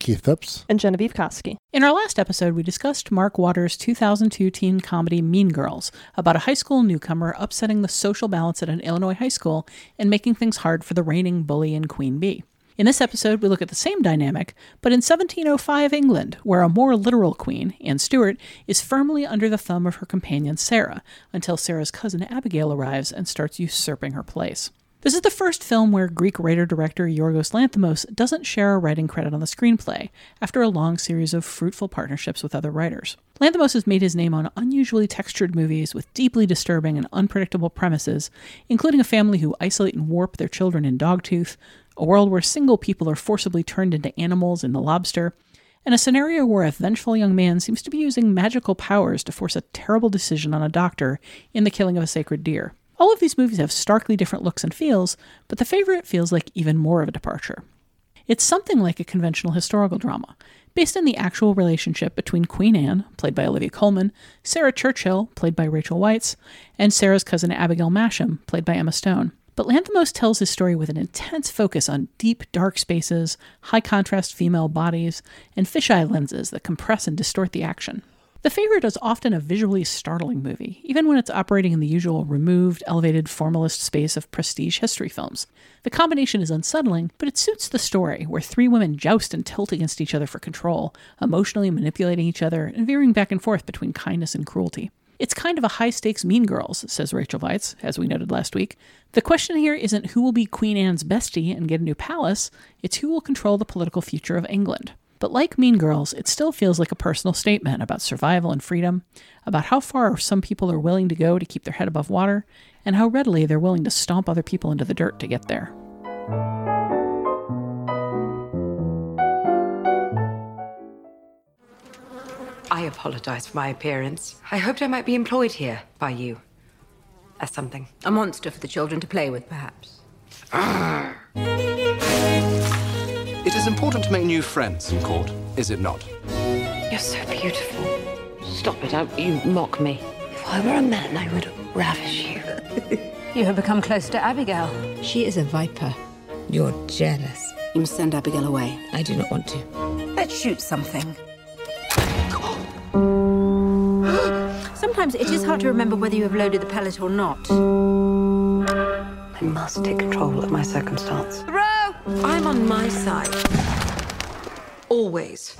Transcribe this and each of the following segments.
Keith Phipps. and Genevieve Koski. In our last episode, we discussed Mark Waters' 2002 teen comedy Mean Girls, about a high school newcomer upsetting the social balance at an Illinois high school and making things hard for the reigning bully and queen bee. In this episode, we look at the same dynamic, but in 1705 England, where a more literal queen, Anne Stuart, is firmly under the thumb of her companion Sarah, until Sarah's cousin Abigail arrives and starts usurping her place. This is the first film where Greek writer director Yorgos Lanthimos doesn't share a writing credit on the screenplay, after a long series of fruitful partnerships with other writers. Lanthimos has made his name on unusually textured movies with deeply disturbing and unpredictable premises, including a family who isolate and warp their children in Dogtooth, a world where single people are forcibly turned into animals in The Lobster, and a scenario where a vengeful young man seems to be using magical powers to force a terrible decision on a doctor in the killing of a sacred deer. All of these movies have starkly different looks and feels, but The Favorite feels like even more of a departure. It's something like a conventional historical drama, based on the actual relationship between Queen Anne, played by Olivia Colman, Sarah Churchill, played by Rachel Weisz, and Sarah's cousin Abigail Masham, played by Emma Stone. But Lanthimos tells his story with an intense focus on deep, dark spaces, high contrast female bodies, and fisheye lenses that compress and distort the action. The Favorite is often a visually startling movie, even when it's operating in the usual removed, elevated, formalist space of prestige history films. The combination is unsettling, but it suits the story, where three women joust and tilt against each other for control, emotionally manipulating each other and veering back and forth between kindness and cruelty. It's kind of a high stakes Mean Girls, says Rachel Weisz, as we noted last week. The question here isn't who will be Queen Anne's bestie and get a new palace, it's who will control the political future of England. But like Mean Girls, it still feels like a personal statement about survival and freedom, about how far some people are willing to go to keep their head above water, and how readily they're willing to stomp other people into the dirt to get there. I apologize for my appearance. I hoped I might be employed here by you. As something. A monster for the children to play with, perhaps. It is important to make new friends in court, is it not? You're so beautiful. Stop it, don't you mock me. If I were a man, I would ravish you. you have become close to Abigail. She is a viper. You're jealous. You must send Abigail away. I do not want to. Let's shoot something. Sometimes it is hard to remember whether you have loaded the pellet or not. I must take control of my circumstance. Row! I'm on my side. Always.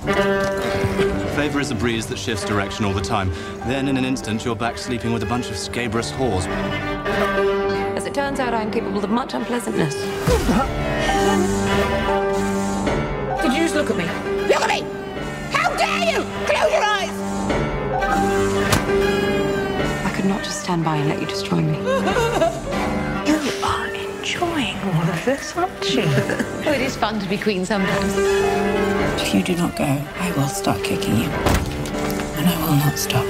Favor is a breeze that shifts direction all the time. Then, in an instant, you're back sleeping with a bunch of scabrous whores. As it turns out, I'm capable of much unpleasantness. Did you just look at me? Look at me! How dare you! Close your eyes! I could not just stand by and let you destroy me. You enjoying all of this, aren't you? oh, it is fun to be queen sometimes. If you do not go, I will start kicking you. And I will not stop.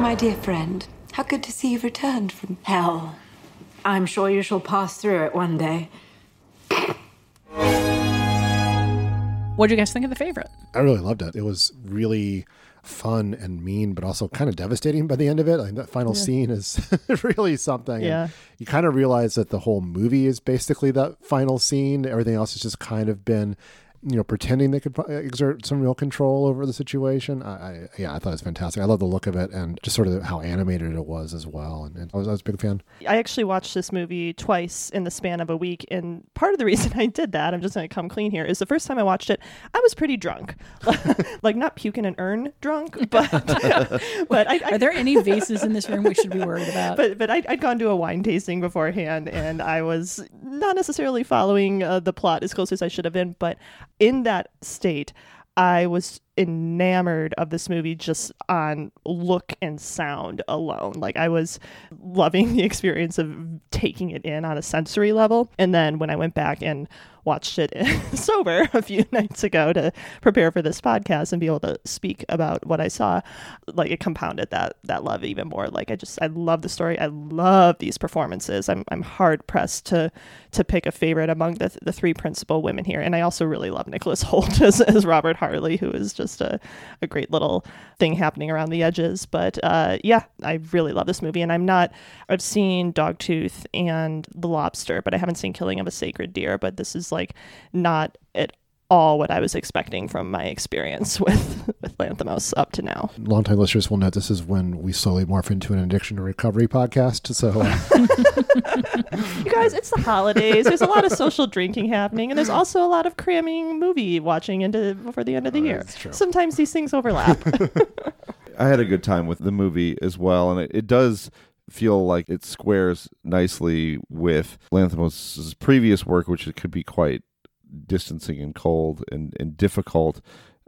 My dear friend, how good to see you've returned from Hell. I'm sure you shall pass through it one day. What do you guys think of the favorite? I really loved it. It was really fun and mean, but also kind of devastating by the end of it. Like that final Yeah. scene is really something. And Yeah. you kind of realize that the whole movie is basically that final scene. Everything else has just kind of been, you know, pretending they could exert some real control over the situation. I, I yeah, I thought it was fantastic. I love the look of it and just sort of how animated it was as well. And, and I, was, I was a big fan. I actually watched this movie twice in the span of a week, and part of the reason I did that, I'm just going to come clean here, is the first time I watched it, I was pretty drunk, like not puking an urn drunk, but but I, I Are there any vases in this room we should be worried about? but but I'd, I'd gone to a wine tasting beforehand, and I was not necessarily following uh, the plot as close as I should have been. But in that state, I was enamored of this movie just on look and sound alone. Like I was loving the experience of taking it in on a sensory level. And then when I went back and watched it sober a few nights ago to prepare for this podcast and be able to speak about what I saw, like it compounded that that love even more. Like I just I love the story. I love these performances. I'm I'm hard pressed to to pick a favorite among the the three principal women here. And I also really love Nicholas Hoult as, as Robert Harley, who is just a, a great little thing happening around the edges. But uh, yeah, I really love this movie. And I'm not I've seen Dogtooth and The Lobster, but I haven't seen Killing of a Sacred Deer. But this is like not at all what I was expecting from my experience with with Lanthimos up to now. Longtime listeners will know this is when we slowly morph into an addiction to recovery podcast. So, uh, You guys, it's the holidays. There's a lot of social drinking happening, and there's also a lot of cramming movie watching into before the end of the year. Sometimes these things overlap. I had a good time with the movie as well, and it, it does feel like it squares nicely with Lanthimos' previous work, which it could be quite distancing and cold and, and difficult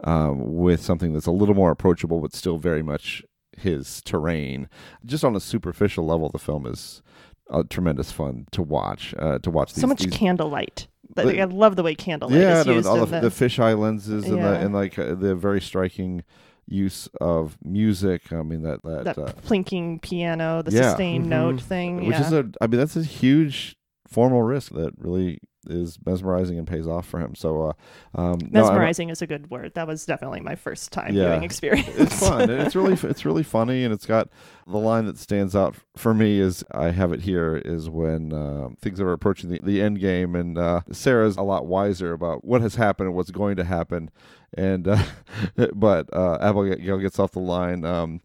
um, with something that's a little more approachable but still very much his terrain. Just on a superficial level, the film is uh, tremendous fun to watch. Uh, to watch these, so much these- candlelight. Like, I love the way candlelight yeah, is no, used all the, the, the fisheye lenses and, the, and like uh, the very striking use of music. I mean that that, that uh, plinking piano, the yeah. sustained note thing. which yeah. is a I mean that's a huge formal risk that really is mesmerizing and pays off for him. So uh, um, no, Mesmerizing is a good word. That was definitely my first time viewing experience. It's fun. it's really it's really funny, and it's got the line that stands out for me is I have it here is when uh, things are approaching the, the end game, and uh, Sarah's a lot wiser about what has happened and what's going to happen, and uh, but uh, Abigail gets off the line. Um,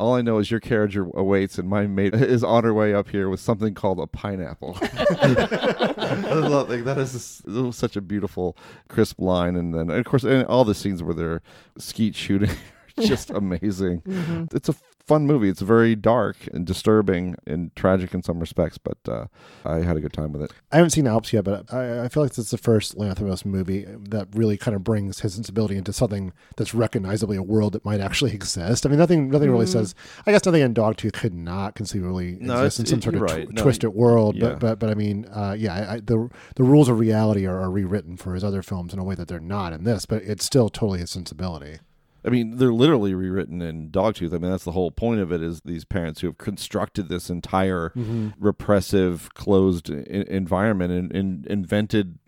all I know is your carriage awaits, and my mate is on her way up here with something called a pineapple. I love like that is just- such a beautiful, crisp line, and then and of course, and all the scenes where they're skeet shooting, are just amazing. Mhm. It's a fun movie. It's very dark and disturbing and tragic in some respects, but uh, I had a good time with it. I haven't seen Alps yet, but I, I feel like this is the first Lanthimos movie that really kind of brings his sensibility into something that's recognizably a world that might actually exist. I mean, nothing, nothing really Mhm. says. I guess nothing in Dogtooth could not conceivably No, exist in some it- sort of you're tw- No, twisted world. yeah. But, but, but I mean, uh, yeah, I, I, the the rules of reality are, are rewritten for his other films in a way that they're not in this. But it's still totally his sensibility. I mean, they're literally rewritten in Dogtooth. I mean, that's the whole point of it is these parents who have constructed this entire Mhm. repressive, closed I- environment and, and invented,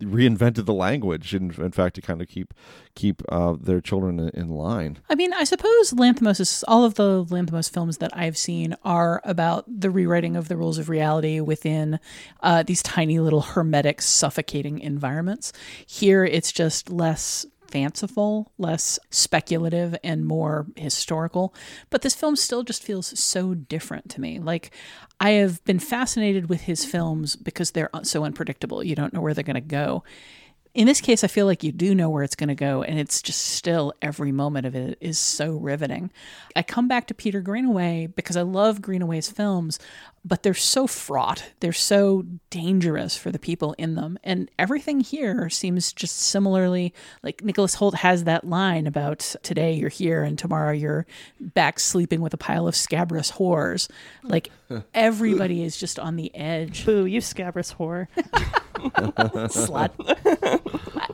reinvented the language. In, in fact, to kind of keep keep uh, their children in, in line. I mean, I suppose Lanthimos is all of the Lanthimos films that I've seen are about the rewriting of the rules of reality within uh, these tiny little hermetic, suffocating environments. Here, it's just less fanciful, less speculative, and more historical. But this film still just feels so different to me. Like, I have been fascinated with his films because they're so unpredictable. You don't know where they're going to go. In this case, I feel like you do know where it's going to go, and it's just still every moment of it is so riveting. I come back to Peter Greenaway because I love Greenaway's films, but they're so fraught. They're so dangerous for the people in them. And everything here seems just similarly like Nicholas Hoult has that line about today you're here and tomorrow you're back sleeping with a pile of scabrous whores. Like everybody is just on the edge. Boo, you scabrous whore. Slut.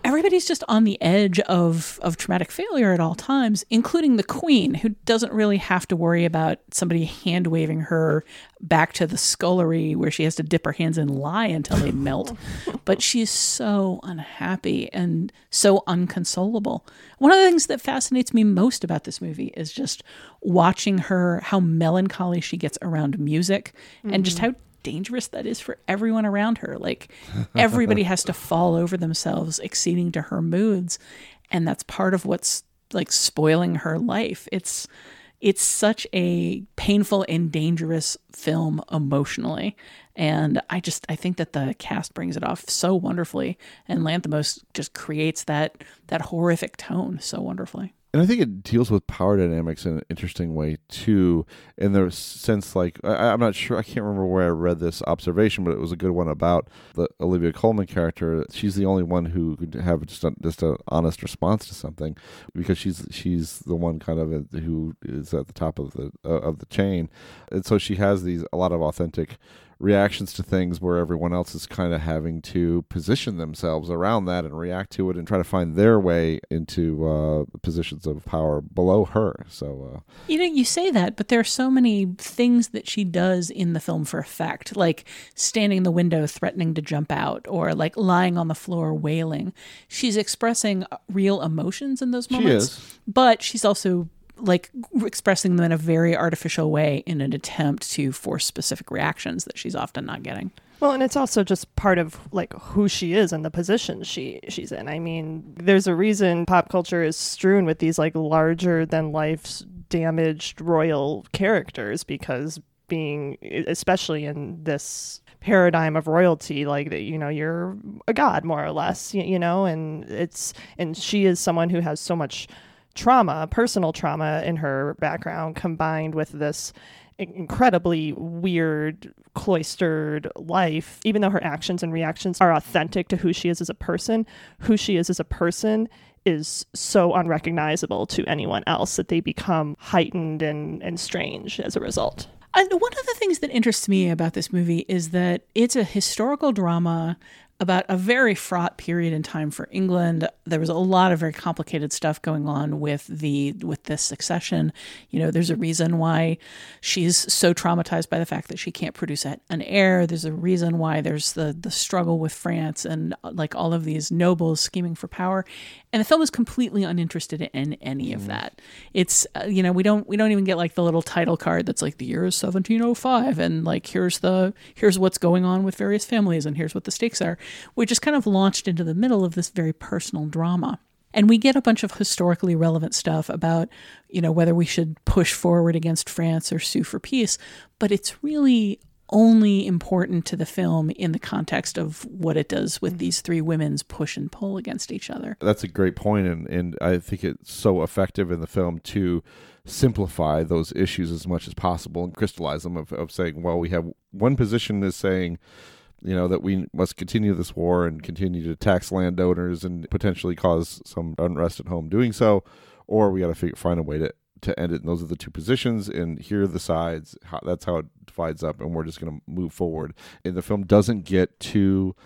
Everybody's just on the edge of, of traumatic failure at all times, including the queen, who doesn't really have to worry about somebody hand waving her back to the scullery where she has to dip her hands in lye until they melt. But she's so unhappy and so unconsolable. One of the things that fascinates me most about this movie is just watching her, how melancholy she gets around music and just Mhm. how dangerous that is for everyone around her. Like everybody has to fall over themselves, acceding to her moods, and that's part of what's like spoiling her life. It's it's such a painful and dangerous film emotionally. And I just I think that the cast brings it off so wonderfully, and Lanthimos just creates that that horrific tone so wonderfully. And I think it deals with power dynamics in an interesting way too, in the sense like I, I'm not sure I can't remember where I read this observation, but it was a good one about the Olivia Colman character. She's the only one who could have just just an honest response to something, because she's she's the one kind of who is at the top of the uh, of the chain, and so she has these a lot of authentic reactions to things where everyone else is kind of having to position themselves around that and react to it and try to find their way into uh, positions of power below her. So, uh, you know, you say that, but there are so many things that she does in the film for effect, like standing in the window threatening to jump out or like lying on the floor wailing. She's expressing real emotions in those moments, but she's also like expressing them in a very artificial way in an attempt to force specific reactions that she's often not getting. Well, and it's also just part of like who she is and the position she she's in. I mean, there's a reason pop culture is strewn with these like larger than life damaged royal characters because being especially in this paradigm of royalty like that you know you're a god more or less you, you know and it's and she is someone who has so much trauma, personal trauma in her background, combined with this incredibly weird, cloistered life, even though her actions and reactions are authentic to who she is as a person, who she is as a person is so unrecognizable to anyone else that they become heightened and, and strange as a result. And one of the things that interests me about this movie is that it's a historical drama about a very fraught period in time for England. There was a lot of very complicated stuff going on with the with this succession. You know, there's a reason why she's so traumatized by the fact that she can't produce an heir. There's a reason why there's the the struggle with France and like all of these nobles scheming for power. And the film is completely uninterested in any of that. It's uh, you know, we don't we don't even get like the little title card that's like the year is 1705 and like here's the here's what's going on with various families and here's what the stakes are we just kind of launched into the middle of this very personal drama. And we get a bunch of historically relevant stuff about, you know, whether we should push forward against France or sue for peace. But it's really only important to the film in the context of what it does with mm. these three women's push and pull against each other. That's a great point, and and I think it's so effective in the film to simplify those issues as much as possible and crystallize them of, of saying, well, we have one position is saying you know that we must continue this war and continue to tax landowners and potentially cause some unrest at home doing so, or we got to find a way to to end it. And those are the two positions, and here are the sides. How, that's how it divides up, and we're just going to move forward. And the film doesn't get too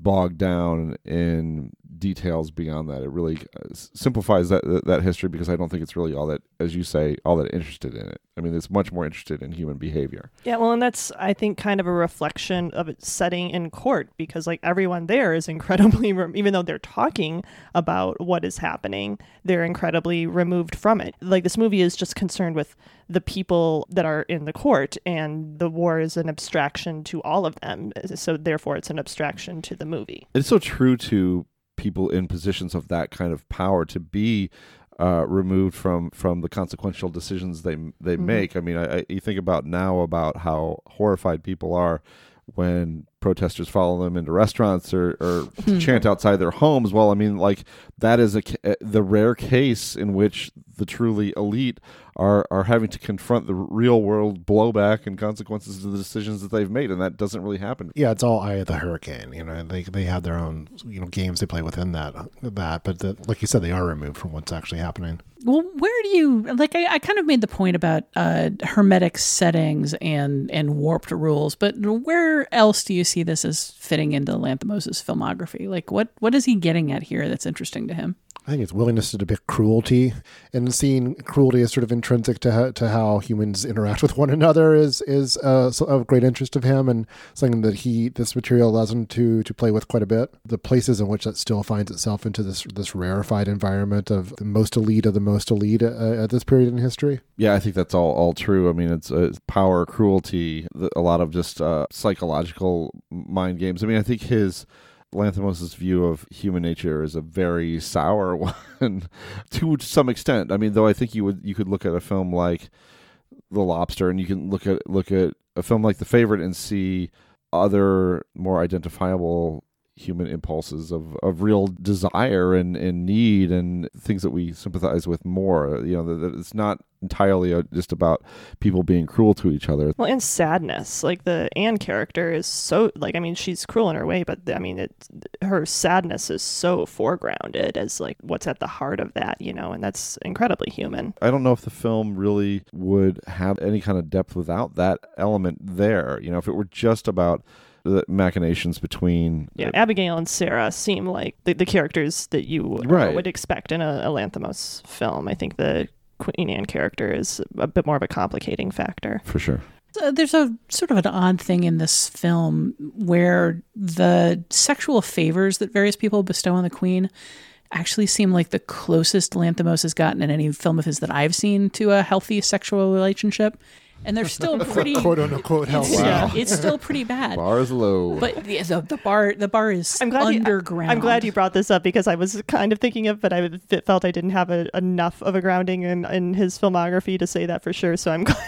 bogged down in details beyond that. It really uh, simplifies that that history because I don't think it's really all that, as you say, all that interested in it. I mean, it's much more interested in human behavior. Yeah, well, and that's I think kind of a reflection of its setting in court because like everyone there is incredibly, even though they're talking about what is happening, they're incredibly removed from it. Like this movie is just concerned with the people that are in the court, and the war is an abstraction to all of them. So therefore, it's an abstraction to the movie. It's so true to people in positions of that kind of power to be uh, removed from from the consequential decisions they they mm-hmm. make. I mean, I, I, you think about now about how horrified people are when protesters follow them into restaurants or, or hmm. chant outside their homes. Well, I mean, like that is a the rare case in which the truly elite are are having to confront the real world blowback and consequences of the decisions that they've made, and that doesn't really happen. Yeah, it's all eye of the hurricane. You know, they they have their own you know games they play within that that, but the, like you said, they are removed from what's actually happening. Well, where do you like? I, I kind of made the point about uh, hermetic settings and and warped rules, but where else do you see this as fitting into Lanthimos' filmography? Like, what what is he getting at here that's interesting to him? I think it's willingness to depict cruelty and seeing cruelty as sort of intrinsic to how, to how humans interact with one another is is uh, of great interest of him and something that he this material allows him to to play with quite a bit. The places in which that still finds itself into this this rarefied environment of the most elite of the most elite uh, at this period in history. Yeah, I think that's all all true. I mean, it's, uh, power, cruelty, a lot of just uh, psychological mind games. I mean, I think his Lanthimos' view of human nature is a very sour one to some extent. I mean, though I think you would you could look at a film like The Lobster and you can look at look at a film like The Favorite and see other more identifiable human impulses of, of real desire and, and need and things that we sympathize with more. You know, that, that it's not entirely uh, just about people being cruel to each other. Well, and sadness. Like the Anne character is so like I mean she's cruel in her way, but I mean it her sadness is so foregrounded as like what's at the heart of that, you know, and that's incredibly human. I don't know if the film really would have any kind of depth without that element there. You know, if it were just about the machinations between Yeah, Abigail and Sarah seem like the, the characters that you Right. would expect in a, a Lanthimos film. I think the Queen Anne character is a bit more of a complicating factor. for sure. Uh, there's a sort of an odd thing in this film where the sexual favors that various people bestow on the queen actually seem like the closest Lanthimos has gotten in any film of his that I've seen to a healthy sexual relationship. And they're still pretty Quote unquote it's, healthy. yeah, it's still pretty bad. Bar is low. But the, the, the bar the bar is I'm glad you- underground. I'm glad you brought this up because I was kind of thinking of, but I felt I didn't have a, enough of a grounding in, in his filmography to say that for sure. So I'm glad.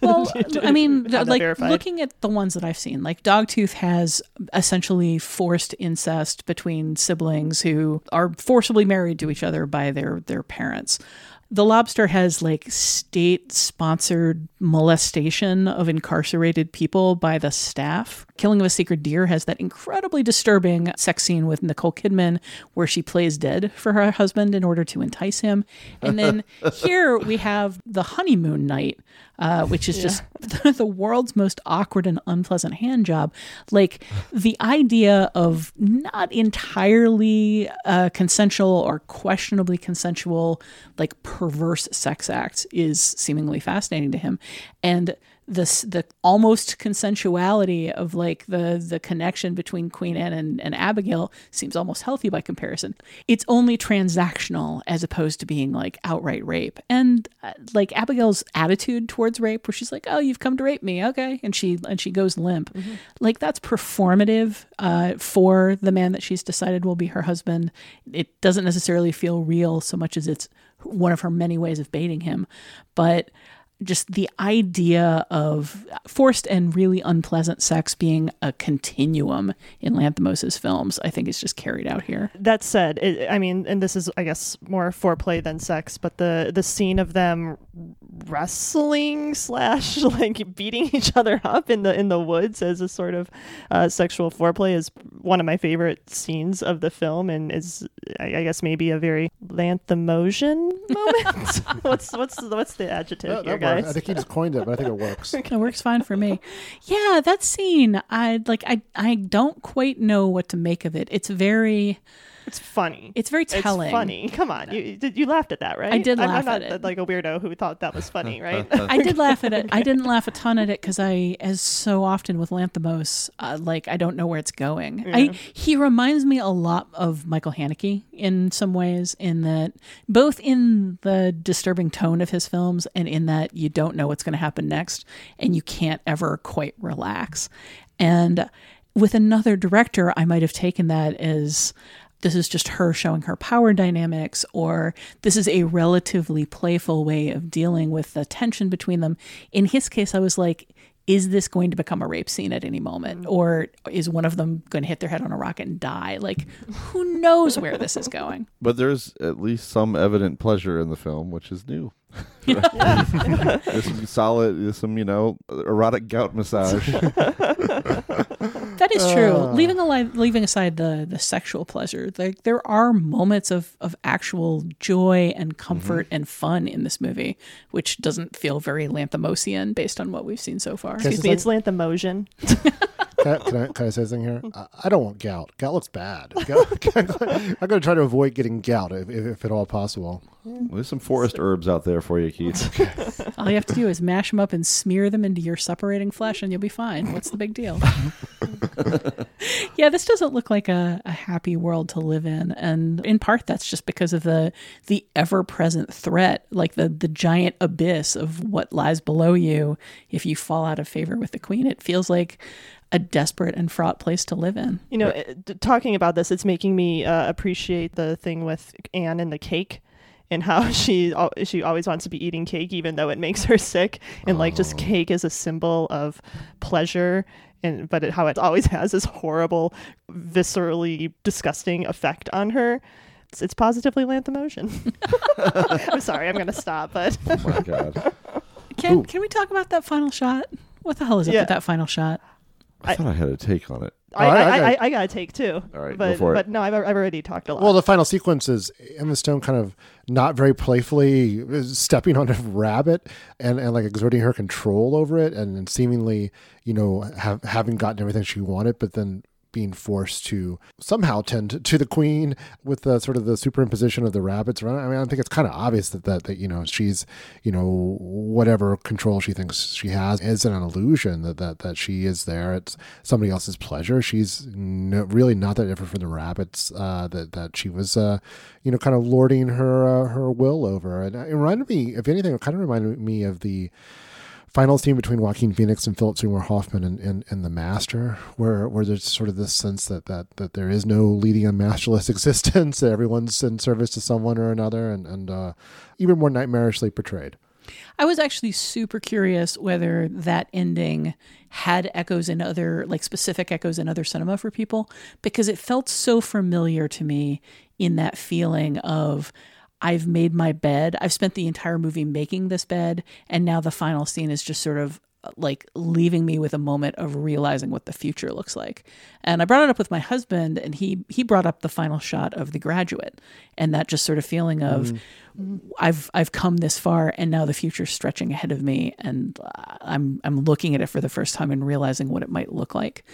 Well, I mean, like verified. looking at the ones that I've seen, like Dogtooth has essentially forced incest between siblings who are forcibly married to each other by their their parents. The Lobster has like state sponsored molestation of incarcerated people by the staff. Killing of a Sacred Deer has that incredibly disturbing sex scene with Nicole Kidman where she plays dead for her husband in order to entice him. And then here we have The Honeymoon Night, uh, which is just the world's most awkward and unpleasant hand job. Like the idea of not entirely uh, consensual or questionably consensual, like perverse sex acts is seemingly fascinating to him. And this the almost consensuality of like the the connection between Queen Anne and, and Abigail seems almost healthy by comparison. It's only transactional as opposed to being like outright rape. And uh, like Abigail's attitude towards rape, where she's like, "Oh, you've come to rape me, okay," and she and she goes limp, like that's performative uh, for the man that she's decided will be her husband. It doesn't necessarily feel real so much as it's one of her many ways of baiting him, but just the idea of forced and really unpleasant sex being a continuum in Lanthimos's films, I think is just carried out here. That said, it, I mean, and this is, I guess, more foreplay than sex, but the the scene of them wrestling slash like beating each other up in the in the woods as a sort of uh, sexual foreplay is one of my favorite scenes of the film, and is I, I guess maybe a very Lanthimosian moment. what's what's what's the adjective That- here, that guys? I think he just coined it, but I think it works. It works fine for me. Yeah, that scene, I like I I don't quite know what to make of it. It's very It's funny. It's very telling. It's funny. Come on, you you laughed at that, right? I did I'm, laugh I'm not at it. like a weirdo who thought that was funny, right? I did laugh at it. I didn't laugh a ton at it because I, as so often with Lanthimos, uh, like I don't know where it's going. I he reminds me a lot of Michael Haneke in some ways, in that both in the disturbing tone of his films and in that you don't know what's going to happen next and you can't ever quite relax. And with another director, I might have taken that as this is just her showing her power dynamics, or this is a relatively playful way of dealing with the tension between them. In his case, I was like, is this going to become a rape scene at any moment? Mm. Or is one of them going to hit their head on a rocket and die? Like, who knows where this is going? But there's at least some evident pleasure in the film, which is new. There's some solid, there's some, you know, erotic gout massage. That is true. Uh. leaving alive, leaving aside the the sexual pleasure, like there are moments of of actual joy and comfort and fun in this movie, which doesn't feel very Lanthimosian based on what we've seen so far. Excuse me, it's Lanthimosian. Can I, can, I, can I say something here? I, I don't want gout. Gout looks bad. Gout, I'm going to try to avoid getting gout if, if, if at all possible. There's some forest herbs out there for you, Keith. All you have to do is mash them up and smear them into your suppurating flesh, and you'll be fine. What's the big deal? yeah, this doesn't look like a, a happy world to live in, and in part that's just because of the the ever present threat, like the the giant abyss of what lies below you if you fall out of favor with the queen. It feels like a desperate and fraught place to live in. You know, uh, d- talking about this, it's making me uh, appreciate the thing with Anne and the cake. And how she she always wants to be eating cake even though it makes her sick, and like just oh. cake is a symbol of pleasure and but it, how it always has this horrible, viscerally disgusting effect on her. It's, it's positively Lanthimotion. I'm sorry, I'm gonna stop, but oh my god. Can, can we talk about that final shot? What the hell is up Yeah. with that final shot? I, thought I had a take on it. I, Oh, I- I, I I, got- I, got to take too. All right, go but for it. but no, I've, I've already talked a lot. Well, the final sequence is Emma Stone kind of not very playfully uh, stepping on a rabbit and, and like exerting her control over it and, and seemingly, you know, have, having gotten everything she wanted, but then being forced to somehow tend to the queen with the sort of the superimposition of the rabbits around. I mean, I think it's kind of obvious that, that, that, you know, she's, you know, whatever control she thinks she has is an illusion that, that, that she is there. It's somebody else's pleasure. She's no, really not that different from the rabbits uh, that, that she was, uh, you know, kind of lording her, uh, her will over. And it reminded me, if anything, it kind of reminded me of the, final scene between Joaquin Phoenix and Philip Seymour Hoffman in, in, in The Master, where where there's sort of this sense that that, that there is no leading a masterless existence, that everyone's in service to someone or another, and, and uh, even more nightmarishly portrayed. I was actually super curious whether that ending had echoes in other, like specific echoes in other cinema for people, because it felt so familiar to me in that feeling of I've made my bed. I've spent the entire movie making this bed, and now the final scene is just sort of like leaving me with a moment of realizing what the future looks like. And I brought it up with my husband and he he brought up the final shot of The Graduate and that just sort of feeling of mm. I've I've come this far and now the future's stretching ahead of me and I'm I'm looking at it for the first time and realizing what it might look like.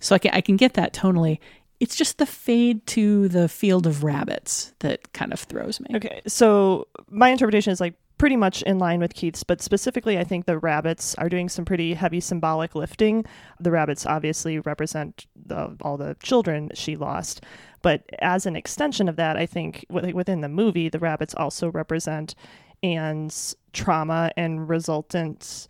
So I can I can get that tonally. It's just the fade to the field of rabbits that kind of throws me. Okay, so my interpretation is like pretty much in line with Keith's, but specifically, I think the rabbits are doing some pretty heavy symbolic lifting. The rabbits obviously represent the, all the children she lost, but as an extension of that, I think within the movie, the rabbits also represent Anne's trauma and resultant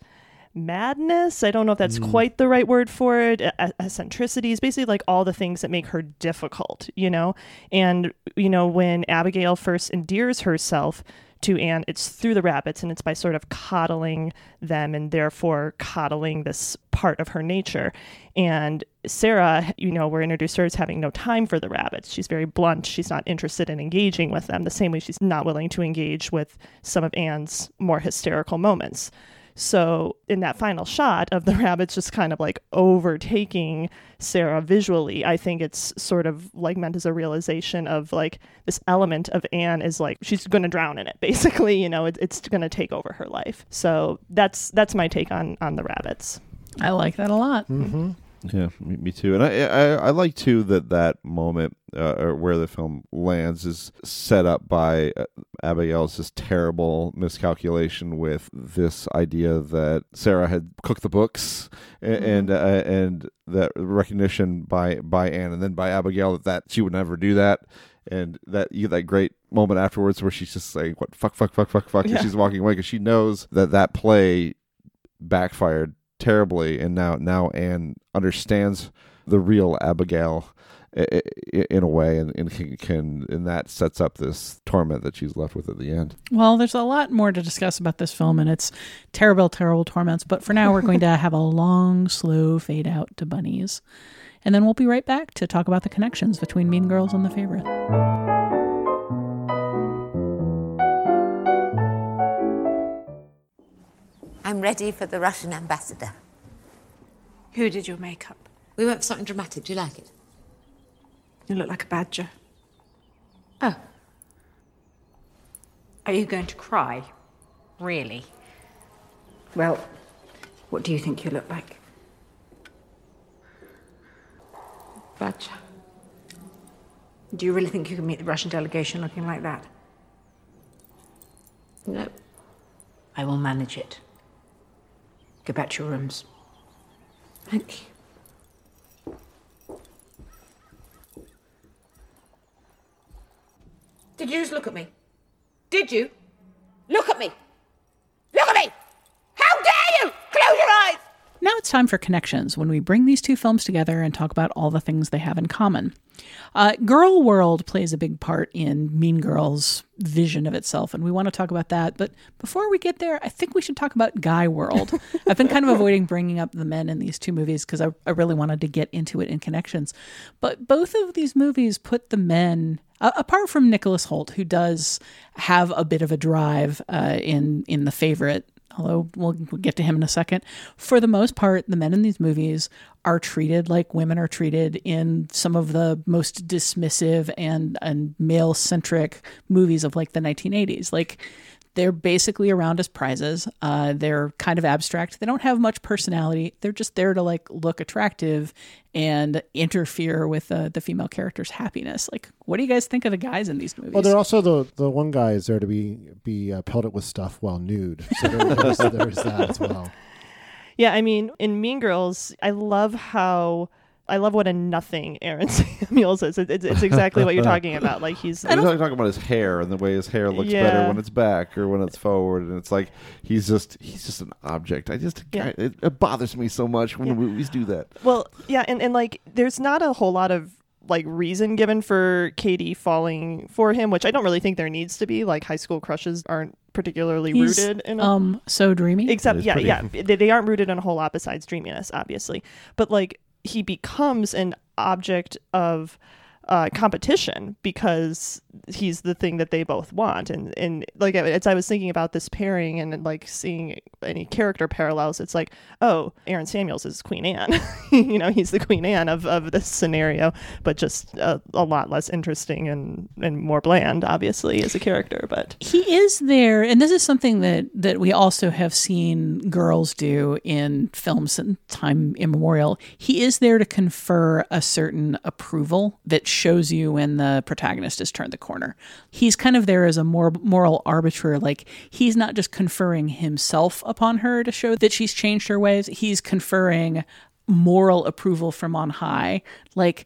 madness. I don't know if that's mm. quite the right word for it. E- eccentricities, basically like all the things that make her difficult, you know? And, you know, when Abigail first endears herself to Anne, it's through the rabbits and it's by sort of coddling them and therefore coddling this part of her nature. And Sarah, you know, we're introduced to her as having no time for the rabbits. She's very blunt. She's not interested in engaging with them, the same way she's not willing to engage with some of Anne's more hysterical moments. So in that final shot of the rabbits just kind of like overtaking Sarah visually, I think it's sort of like meant as a realization of like this element of Anne is like she's going to drown in it basically, you know, it, it's going to take over her life. So that's that's my take on on the rabbits. I like that a lot. Mm-hmm. Yeah, me, me too. And I, I I like too that that moment uh, or where the film lands is set up by uh, Abigail's this terrible miscalculation with this idea that Sarah had cooked the books and and, uh, and that recognition by by Anne and then by Abigail that, that she would never do that. And that you get that great moment afterwards where she's just saying, "What fuck, fuck, fuck, fuck, fuck," Yeah. and she's walking away because she knows that that play backfired terribly and now now Anne understands the real Abigail in a way and, and can and that sets up this torment that she's left with at the end Well, there's a lot more to discuss about this film and its terrible, terrible torments. But for now, we're going to have a long, slow fade out to bunnies. And then we'll be right back to talk about the connections between Mean Girls and The Favorite. I'm ready for the Russian ambassador. Who did your makeup? We went for something dramatic. Do you like it? You look like a badger. Oh. Are you going to cry? Really? Well, what do you think you look like? Badger. Do you really think you can meet the Russian delegation looking like that? No. I will manage it. Go back to your rooms. Thank you. Did you just look at me? Did you? Look at me! Look at me! How dare you! Close your eyes! Now it's time for connections when we bring these two films together and talk about all the things they have in common. Uh, Girl World plays a big part in Mean Girls' vision of itself, and we want to talk about that. But before we get there, I think we should talk about Guy World. I've been kind of avoiding bringing up the men in these two movies because I, I really wanted to get into it in connections. But both of these movies put the men uh, apart from Nicholas Hoult, who does have a bit of a drive uh, in in the favorite. Although we'll, we'll get to him in a second. For the most part, the men in these movies are treated like women are treated in some of the most dismissive and and male centric movies of like the 1980s. Like they're basically around as prizes. Uh, they're kind of abstract. They don't have much personality. They're just there to like look attractive and interfere with uh, the female character's happiness. Like, what do you guys think of the guys in these movies? Well, they're also the the one guy is there to be be uh, pelted with stuff while nude. So there, there's, there's that as well. Yeah, I mean, in Mean Girls, I love how I love what a nothing Aaron Samuels is. It's, it's exactly what you're talking about. Like he's He's talking talking about his hair and the way his hair looks better when it's back or when it's forward, and it's like he's just he's just an object. I just Yeah. it, it bothers me so much when Yeah. movies do that. Well, yeah, and, and like there's not a whole lot of like reason given for Cady falling for him, which I don't really think there needs to be. Like high school crushes aren't particularly He's, rooted in a, um so dreamy. except yeah, pretty. yeah, they, they aren't rooted in a whole lot besides dreaminess, obviously. But like he becomes an object of uh, competition because he's the thing that they both want. And and like as I was thinking about this pairing and like seeing any character parallels. It's like oh Aaron Samuels is Queen Anne. You know he's the Queen Anne of, of this scenario but just a, a lot less interesting and and more bland obviously as a character but he is there and this is something that that we also have seen girls do in films and time immemorial. He is there to confer a certain approval that shows you when the protagonist has turned the corner he's kind of there as a more moral arbiter like he's not just conferring himself upon her to show that she's changed her ways he's conferring moral approval from on high like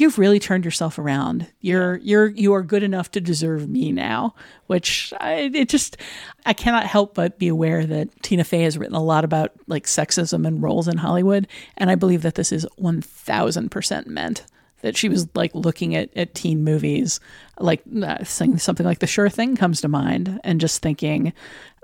you've really turned yourself around. You're you're you are good enough to deserve me now. Which I it just I cannot help but be aware that Tina Fey has written a lot about like sexism and roles in Hollywood, and I believe that this is one thousand percent meant. That she was like looking at, at teen movies, like uh, saying something like "The Sure Thing" comes to mind, and just thinking,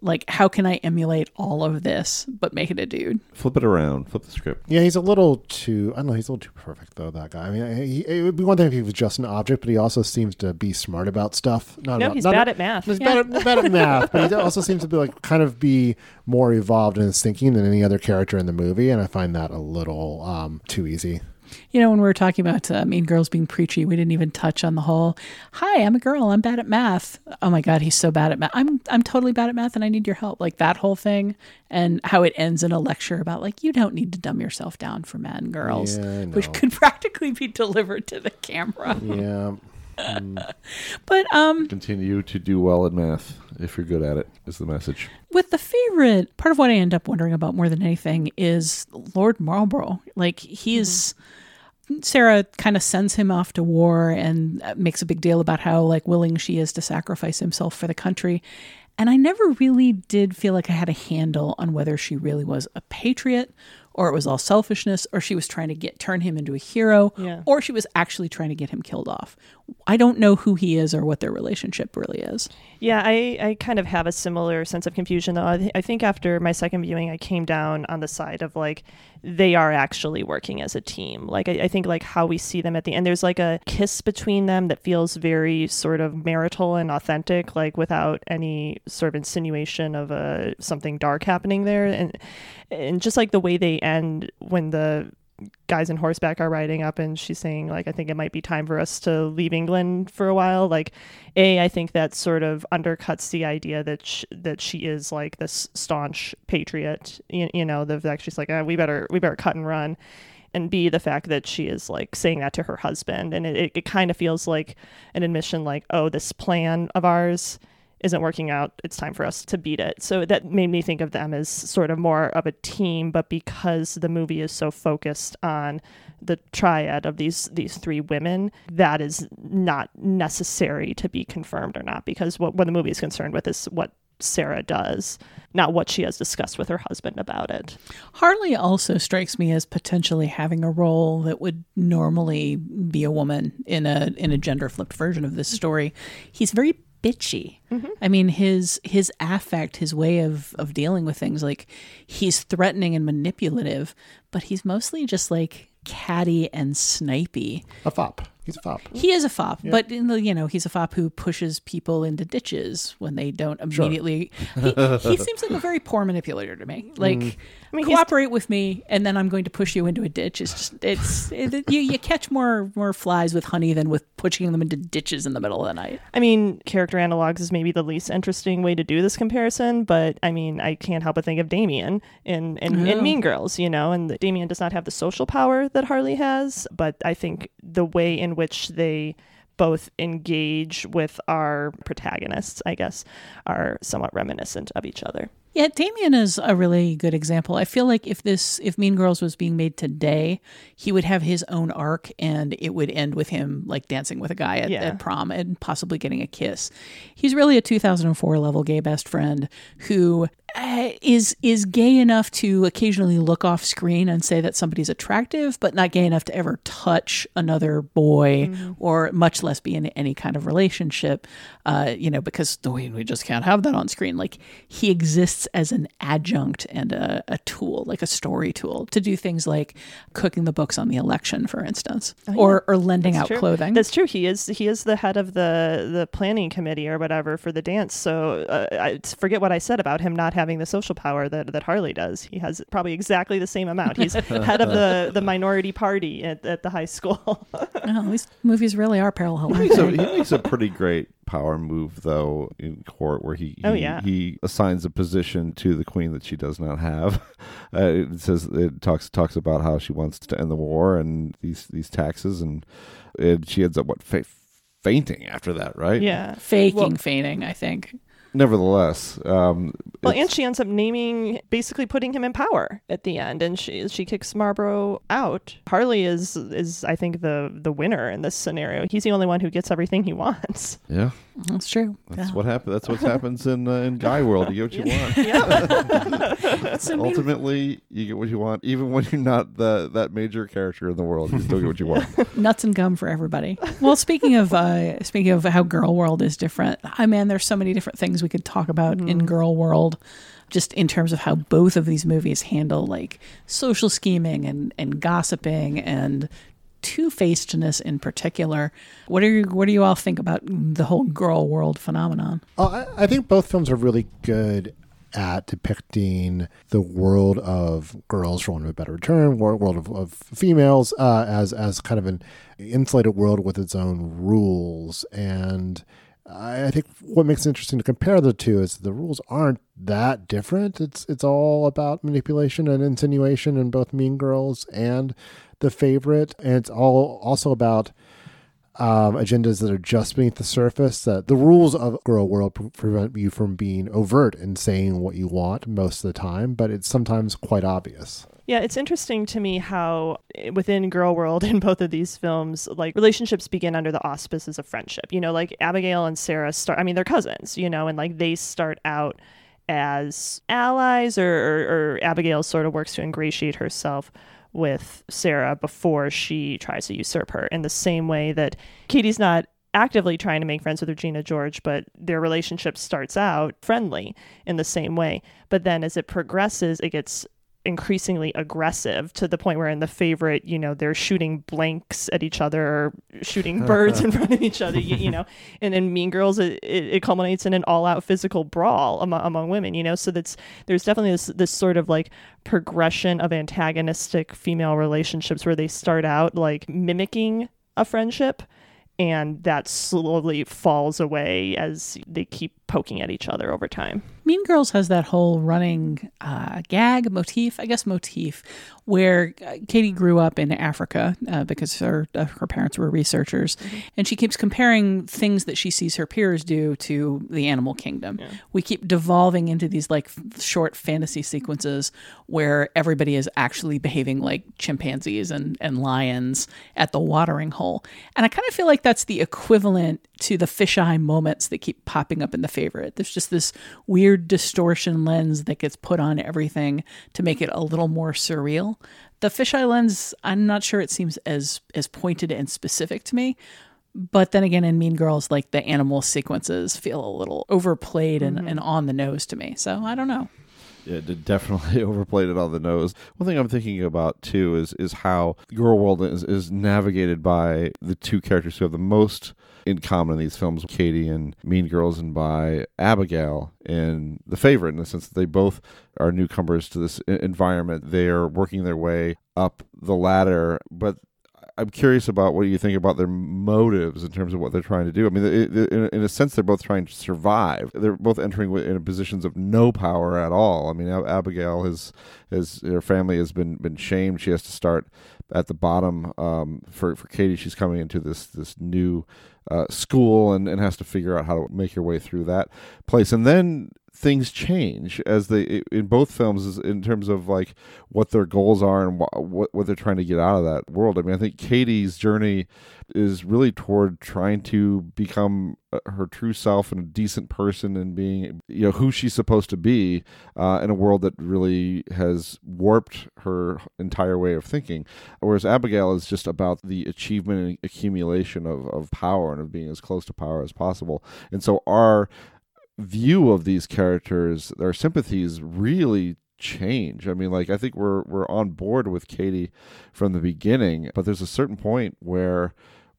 like, how can I emulate all of this but make it a dude? Flip it around, flip the script. Yeah, he's a little too. I don't know. He's a little too perfect, though. That guy. I mean, he, it would be one thing if he was just an object, but he also seems to be smart about stuff. Not no about- he's not- bad at math He's bad, at, bad at math, but he also seems to be like kind of be more evolved in his thinking than any other character in the movie, and I find that a little um, too easy. You know, when we were talking about uh, Mean Girls being preachy, we didn't even touch on the whole. Hi, I'm a girl. I'm bad at math. Oh my god, he's so bad at math. I'm I'm totally bad at math, and I need your help. Like that whole thing, and how it ends in a lecture about like you don't need to dumb yourself down for men and girls, Yeah, which could practically be delivered to the camera. Yeah. But um, Continue to do well at math if you're good at it. Is the message. with the favorite part of what I end up wondering about more than anything is Lord Marlborough. Like he's Sarah kind of sends him off to war and uh, makes a big deal about how like willing she is to sacrifice himself for the country. And I never really did feel like I had a handle on whether she really was a patriot or it was all selfishness or she was trying to get turn him into a hero Yeah. or she was actually trying to get him killed off. I don't know who he is or what their relationship really is. Yeah, I, I kind of have a similar sense of confusion though. I, th- I think after my second viewing, I came down on the side of like they are actually working as a team. Like I, I think like how we see them at the end, there's like a kiss between them that feels very sort of marital and authentic, like without any sort of insinuation of a something dark happening there, and and just like the way they end when the guys in horseback are riding up and she's saying like i think it might be time for us to leave england for a while. Like a i think that sort of undercuts the idea that sh- that she is like this staunch patriot you, you know the fact she's like ah, we better we better cut and run. And b the fact that she is like saying that to her husband. And it, it, it kind of feels like an admission like oh this plan of ours isn't working out it's time for us to beat it so that made me think of them as sort of more of a team but because the movie is so focused on the triad of these these three women that is not necessary to be confirmed or not because what, what the movie is concerned with is what Sarah does, not what she has discussed with her husband about it. Harley also strikes me as potentially having a role that would normally be a woman in a in a gender flipped version of this story. He's very bitchy. Mm-hmm. I mean his his affect, his way of of dealing with things like he's threatening and manipulative, but he's mostly just like catty and snipey. A fop. He's a fop. He is a fop, Yeah. but in the you know he's a fop who pushes people into ditches when they don't Sure. immediately. He, he seems like a very poor manipulator to me. Like, Mm. I mean, cooperate with me, and then I'm going to push you into a ditch. It's just it's it, you you catch more more flies with honey than with pushing them into ditches in the middle of the night. I mean, character analogs is maybe the least interesting way to do this comparison, but I mean, I can't help but think of Damien in, in, Yeah. in Mean Girls, you know, and Damien does not have the social power that Harley has, but I think the way in which they both engage with our protagonists, I guess, are somewhat reminiscent of each other. Yeah, Damian is a really good example. I feel like if this if Mean Girls was being made today, he would have his own arc and it would end with him like dancing with a guy at, Yeah. at prom and possibly getting a kiss. He's really a 2004 level gay best friend who uh, is is gay enough to occasionally look off screen and say that somebody's attractive, but not gay enough to ever touch another boy or much less be in any kind of relationship. Uh, you know, because we just can't have that on screen. Like he exists as an adjunct and a, a tool, like a story tool, to do things like cooking the books on the election, for instance, Oh, or yeah. or lending That's out true. clothing. That's true. He is he is the head of the the planning committee or whatever for the dance. So uh, I forget what I said about him not having the social power that, that Harley does. He has probably exactly the same amount. He's head of the the minority party at, at the high school. oh, these movies really are parallel. He makes, a, he makes a pretty great power move, though, in court, where he, he Oh, yeah. he assigns a position to the queen that she does not have. Uh, it says it talks talks about how she wants to end the war and these these taxes, and it, she ends up what fa- fainting after that, right? yeah. Faking, Well- feigning, I think. Nevertheless, um, Well, and she ends up naming, basically putting him in power at the end, and she she kicks Marlborough out. Harley is is I think the the winner in this scenario. He's the only one who gets everything he wants. yeah, That's true. that's Yeah. what happens. That's what happens in uh, in guy world. You get what you want. So mean- Ultimately, you get what you want, even when you're not the that major character in the world. You still get what you want. nuts and gum for everybody. Well, speaking of uh, speaking of how Girl World is different, I mean, there's so many different things we could talk about in Girl World, just in terms of how both of these movies handle like social scheming and and gossiping and two facedness in particular. What do you what do you all think about the whole Girl World phenomenon? Oh, I, I think both films are really good at depicting the world of girls, for want of a better term, world, world of, of females, uh, as as kind of an insulated world with its own rules. And I, think what makes it interesting to compare the two is the rules aren't that different. It's it's all about manipulation and insinuation in both Mean Girls and The Favorite, and it's all also about um, agendas that are just beneath the surface. That the rules of Girl World prevent you from being overt and saying what you want most of the time, but it's sometimes quite obvious. Yeah, it's interesting to me how eh, within Girl World in both of these films, like relationships begin under the auspices of friendship. You know, like Abigail and Sarah start, I mean, they're cousins, you know, and like they start out as allies, or, or, or Abigail sort of works to ingratiate herself with Sarah before she tries to usurp her in the same way that Cady's not actively trying to make friends with Regina George, but their relationship starts out friendly in the same way. But then as it progresses, it gets increasingly aggressive to the point where in the favorite you know they're shooting blanks at each other or shooting birds in front of each other you, you know. And in mean girls it, it, it culminates in an all-out physical brawl among, among women you know. So that's there's definitely this this sort of like progression of antagonistic female relationships where they start out like mimicking a friendship and that slowly falls away as they keep poking at each other over time. Mean Girls has that whole running uh, gag motif, I guess motif, where uh, Cady grew up in Africa uh, because her uh, her parents were researchers, and she keeps comparing things that she sees her peers do to the animal kingdom. We keep devolving into these like short fantasy sequences where everybody is actually behaving like chimpanzees and and lions at the watering hole, and I kind of feel like that's the equivalent to the fisheye moments that keep popping up in the favorite. There's just this weird distortion lens that gets put on everything to make it a little more surreal. The fisheye lens, I'm not sure it seems as as pointed and specific to me. But then again, in Mean Girls, like the animal sequences feel a little overplayed and, Mhm. and on the nose to me. So I don't know. Yeah, it definitely overplayed it on the nose. One thing I'm thinking about too is is how Girl World is, is navigated by the two characters who have the most in common in these films, Cady and Mean Girls, and by Abigail in The Favorite, in the sense that they both are newcomers to this environment. They are working their way up the ladder, but I'm curious about what you think about their motives in terms of what they're trying to do. I mean, in, a sense, they're both trying to survive. They're both entering in positions of no power at all. I mean, Abigail has, has her family has been been shamed. She has to start at the bottom. Um, for for Cady, she's coming into this this new uh, school and, and has to figure out how to make her way through that place. And then things change as they in both films in terms of like what their goals are and wh- what what they're trying to get out of that world. I mean, I think Cady's journey is really toward trying to become uh, her true self and a decent person and being you know who she's supposed to be uh, in a world that really has warped her entire way of thinking. Whereas Abigail is just about the achievement and accumulation of, of power and of being as close to power as possible. And so our view of these characters, our sympathies really change. I mean, like I think we're we're on board with Cady from the beginning, but there's a certain point where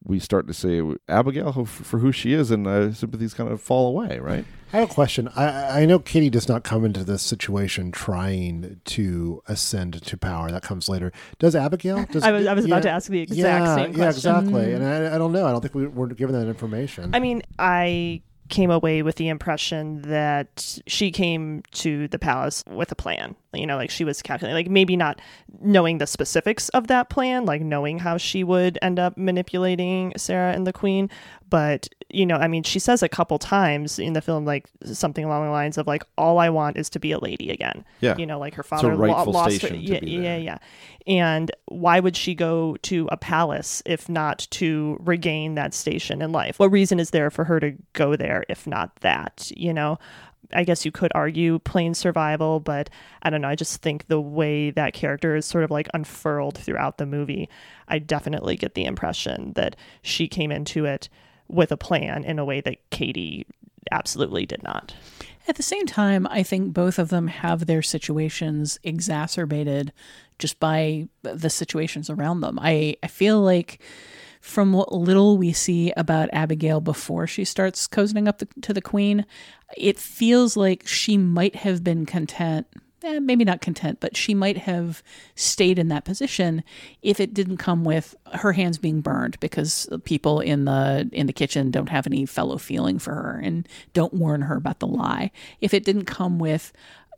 we start to say Abigail for who she is, and uh, sympathies kind of fall away, right? I have a question. I, I know Cady does not come into this situation trying to ascend to power. That comes later. Does Abigail? Does, I was- I was about to ask the exact yeah, same question. Yeah, question. exactly. And I, I don't know. I don't think we were given that information. I mean, I came away with the impression that she came to the palace with a plan. You know, like she was calculating, like maybe not knowing the specifics of that plan, like knowing how she would end up manipulating Sarah and the Queen. But, you know, I mean, she says a couple times in the film, like something along the lines of, like, all I want is to be a lady again. Yeah. You know, like her father lo- lost her. Yeah, yeah, yeah. And why would she go to a palace if not to regain that station in life? What reason is there for her to go there if not that? You know, I guess you could argue plain survival, but I don't know. I just think the way that character is sort of like unfurled throughout the movie, I definitely get the impression that she came into it with a plan in a way that Cady absolutely did not. At the same time, I think both of them have their situations exacerbated just by the situations around them. I, I feel like from what little we see about Abigail before she starts cozening up the, to the queen, it feels like she might have been content. Eh, maybe not content, but she might have stayed in that position if it didn't come with her hands being burned because people in the in the kitchen don't have any fellow feeling for her and don't warn her about the lye. If it didn't come with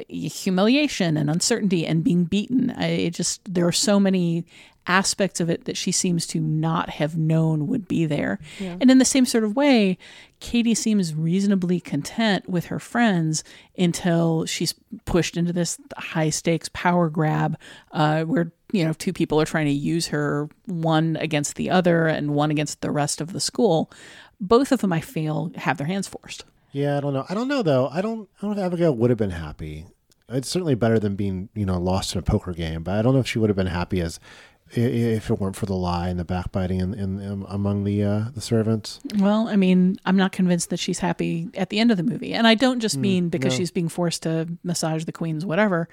humiliation and uncertainty and being beaten, I it just there are so many aspects of it that she seems to not have known would be there. Yeah. And in the same sort of way, Cady seems reasonably content with her friends until she's pushed into this high stakes power grab uh, where you know two people are trying to use her one against the other and one against the rest of the school. Both of them, I feel, have their hands forced. Yeah, I don't know. I don't know though. I don't. I don't know if Abigail would have been happy. It's certainly better than being, you know, lost in a poker game. But I don't know if she would have been happy as if it weren't for the lye and the backbiting in, in, in among the uh, the servants. Well, I mean, I'm not convinced that she's happy at the end of the movie. And I don't just Mm, mean because no. she's being forced to massage the queen's whatever.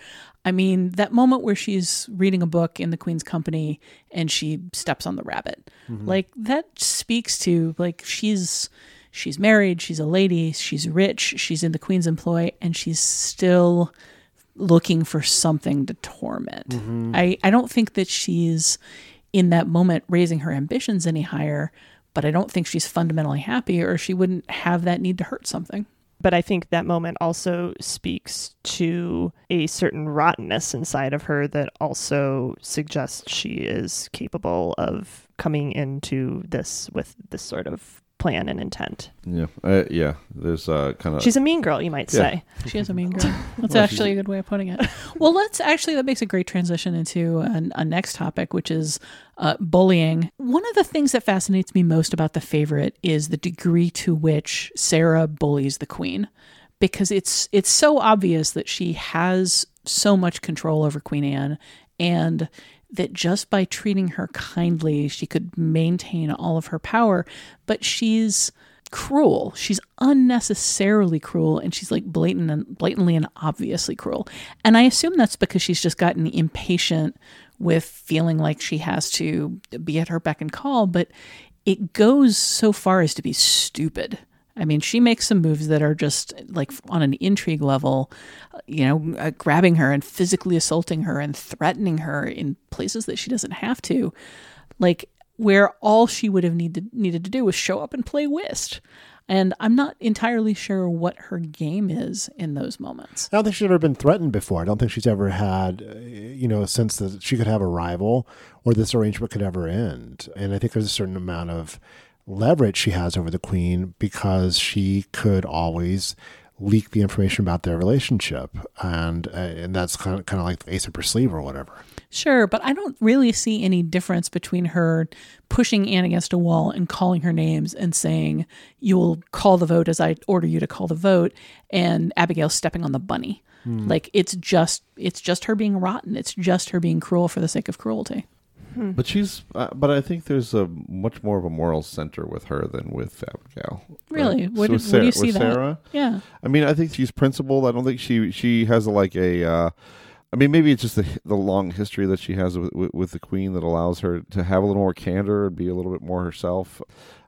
I mean, that moment where she's reading a book in the queen's company and she steps on the rabbit. Mhm. Like that speaks to like she's she's married, she's a lady, she's rich, she's in the queen's employ and she's still looking for something to torment. Mhm. I, I don't think that she's in that moment raising her ambitions any higher, but I don't think she's fundamentally happy or she wouldn't have that need to hurt something. But I think that moment also speaks to a certain rottenness inside of her that also suggests she is capable of coming into this with this sort of plan and intent. Yeah, uh, yeah. There's uh, kind of. She's a mean girl, you might Yeah. say. She is a mean girl. That's Well, actually a good way of putting it. Well, let's actually, that makes a great transition into an, a next topic, which is uh, bullying. One of the things that fascinates me most about The Favorite is the degree to which Sarah bullies the queen. Because it's it's so obvious that she has so much control over Queen Anne and that just by treating her kindly, she could maintain all of her power. But she's cruel. She's unnecessarily cruel, and she's like blatant and blatantly and obviously cruel. And I assume that's because she's just gotten impatient with feeling like she has to be at her beck and call. But it goes so far as to be stupid. I mean, she makes some moves that are just like on an intrigue level, you know, uh, grabbing her and physically assaulting her and threatening her in places that she doesn't have to. Like where all she would have needed needed to do was show up and play whist. And I'm not entirely sure what her game is in those moments. I don't think she's ever been threatened before. I don't think she's ever had, uh, you know, a sense that she could have a rival or this arrangement could ever end. And I think there's a certain amount of leverage she has over the queen because she could always leak the information about their relationship, and uh, and that's kind of kind of like the ace of her sleeve or whatever. Sure, but I don't really see any difference between her pushing Anne against a wall and calling her names and saying, You will call the vote as I order you to call the vote, and Abigail stepping on the bunny. Hmm. Like it's just it's just her being rotten. It's just her being cruel for the sake of cruelty. But she's, uh, but I think there's a much more of a moral center with her than with Abigail. Really? With did- where do you see with that? Sarah? Yeah. I mean, I think she's principled. I don't think she she has like a. Uh, I mean, maybe it's just the the long history that she has with, with, with the queen that allows her to have a little more candor and be a little bit more herself.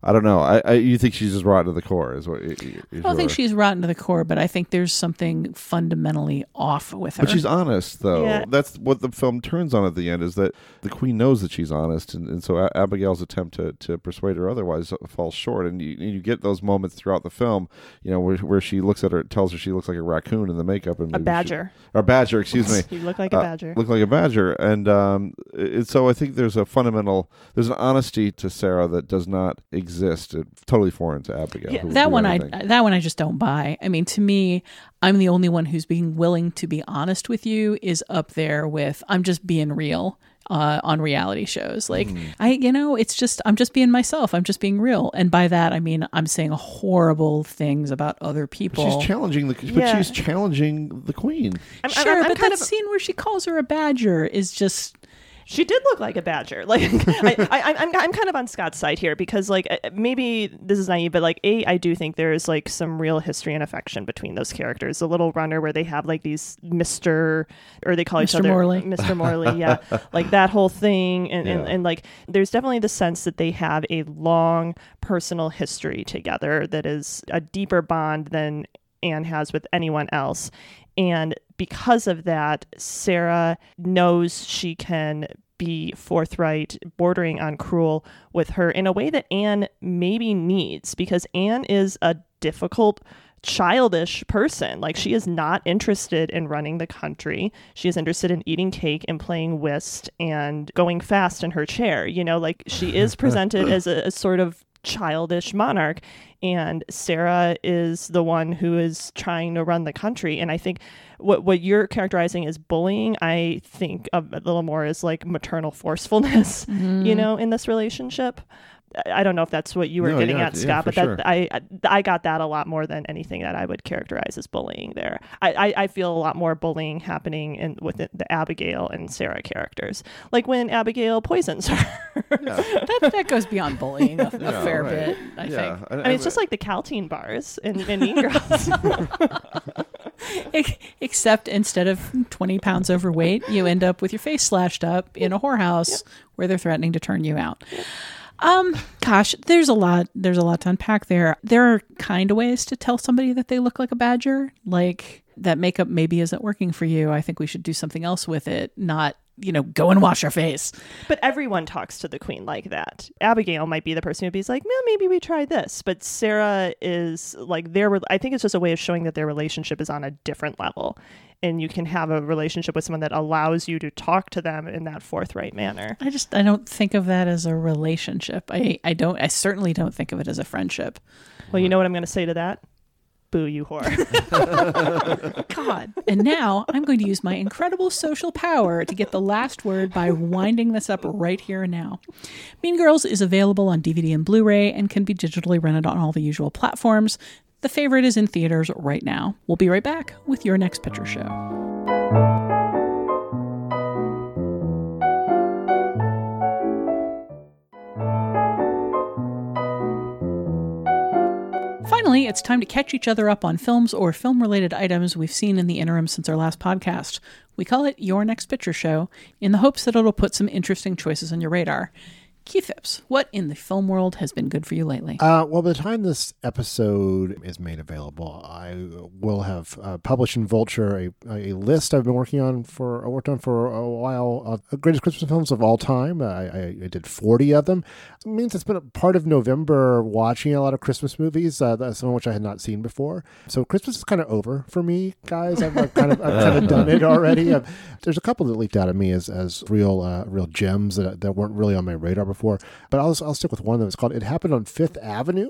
I don't know. I, I you think she's just rotten to the core? Is what? Is I don't think she's rotten to the core, but I think there's something fundamentally off with her. But she's honest, though. Yeah. That's what the film turns on at the end is that the queen knows that she's honest, and, and so A- Abigail's attempt to, to persuade her otherwise falls short. And you, and you get those moments throughout the film, you know, where, where she looks at her, tells her she looks like a raccoon in the makeup, and A maybe she- badger. or badger, excuse me. You look like a Uh, badger. look like a badger, and um, it, so I think there's a fundamental, there's an honesty to Sarah that does not exist. It's totally foreign to Abigail. Yeah, who that do one anything. I that one I just don't buy. I mean, to me, I'm the only one who's being willing to be honest with you is up there with I'm just being real uh, on reality shows. Like Hmm. I, you know, it's just I'm just being myself. I'm just being real, and by that I mean I'm saying horrible things about other But people. she's challenging the, but Yeah. she's challenging the queen. sure, but that scene where she calls her a badger is just. She did look like a badger. Like I, I, I'm, I'm kind of on Scott's side here because like uh, maybe this is naive, but like a, I do think there is like some real history and affection between those characters. The Little Runner, where they have like these Mister, or they call each Mr. other Morley. Mister Morley, yeah, like that whole thing, and, and and like there's definitely the sense that they have a long personal history together that is a deeper bond than Anne has with anyone else. And because of that, Sarah knows she can be forthright, bordering on cruel with her in a way that Anne maybe needs because Anne is a difficult childish person. Like she is not interested in running the country. She is interested in eating cake and playing whist and going fast in her chair you know? Like she is presented as a, a sort of childish monarch and Sarah is the one who is trying to run the country and I think what what you're characterizing as bullying I think a little more as like maternal forcefulness you Mhm. know in this relationship I I don't know if that's what you were No, getting yeah, at Scott for but that sure. I I got that a lot more than anything that I would characterize as bullying there I I, I feel a lot more bullying happening in with the, the Abigail and Sarah characters like when Abigail poisons her that, that goes beyond bullying a, a fair right. bit. I Yeah, think. I mean, it's just like the Kälteen bars in, in Mean Girls. Except instead of 20 pounds overweight, you end up with your face slashed up in a whorehouse where they're threatening to turn you out. Um, gosh, there's a lot. There's a lot to unpack there. There are kind of ways to tell somebody that they look like a badger, like that makeup maybe isn't working for you. I think we should do something else with it. Not you know, go and wash your face. But everyone talks to the queen like that. Abigail might be the person who'd be like, well, maybe we try this. But Sarah is like, their, I think it's just a way of showing that their relationship is on a different level. And you can have a relationship with someone that allows you to talk to them in that forthright manner. I just, I don't think of that as a relationship. I, I don't, I certainly don't think of it as a friendship. Well, you know what I'm going to say to that? Boo, you whore. God. And now I'm going to use my incredible social power to get the last word by winding this up right here and now. Mean Girls is available on DVD and Blu ray and can be digitally rented on all the usual platforms. The favorite is in theaters right now. We'll be right back with your next picture show. Finally, it's time to catch each other up on films or film related items we've seen in the interim since our last podcast. We call it Your Next Picture Show in the hopes that it'll put some interesting choices on your radar. Keith Phipps, what in the film world has been good for you lately? Uh, well, by the time this episode is made available, I will have uh, published in Vulture a, a list I've been working on for I worked on for a while of greatest Christmas films of all time. I, I, I did forty of them. It means it's been a part of November watching a lot of Christmas movies, uh, some of which I had not seen before. So Christmas is kind of over for me, guys. I've, I've kind of I've kind of done it already. I've, there's a couple that leaked out of me as as real uh, real gems that, that weren't really on my radar before before, but I'll, I'll stick with one of them. It's called "It Happened on Fifth Avenue."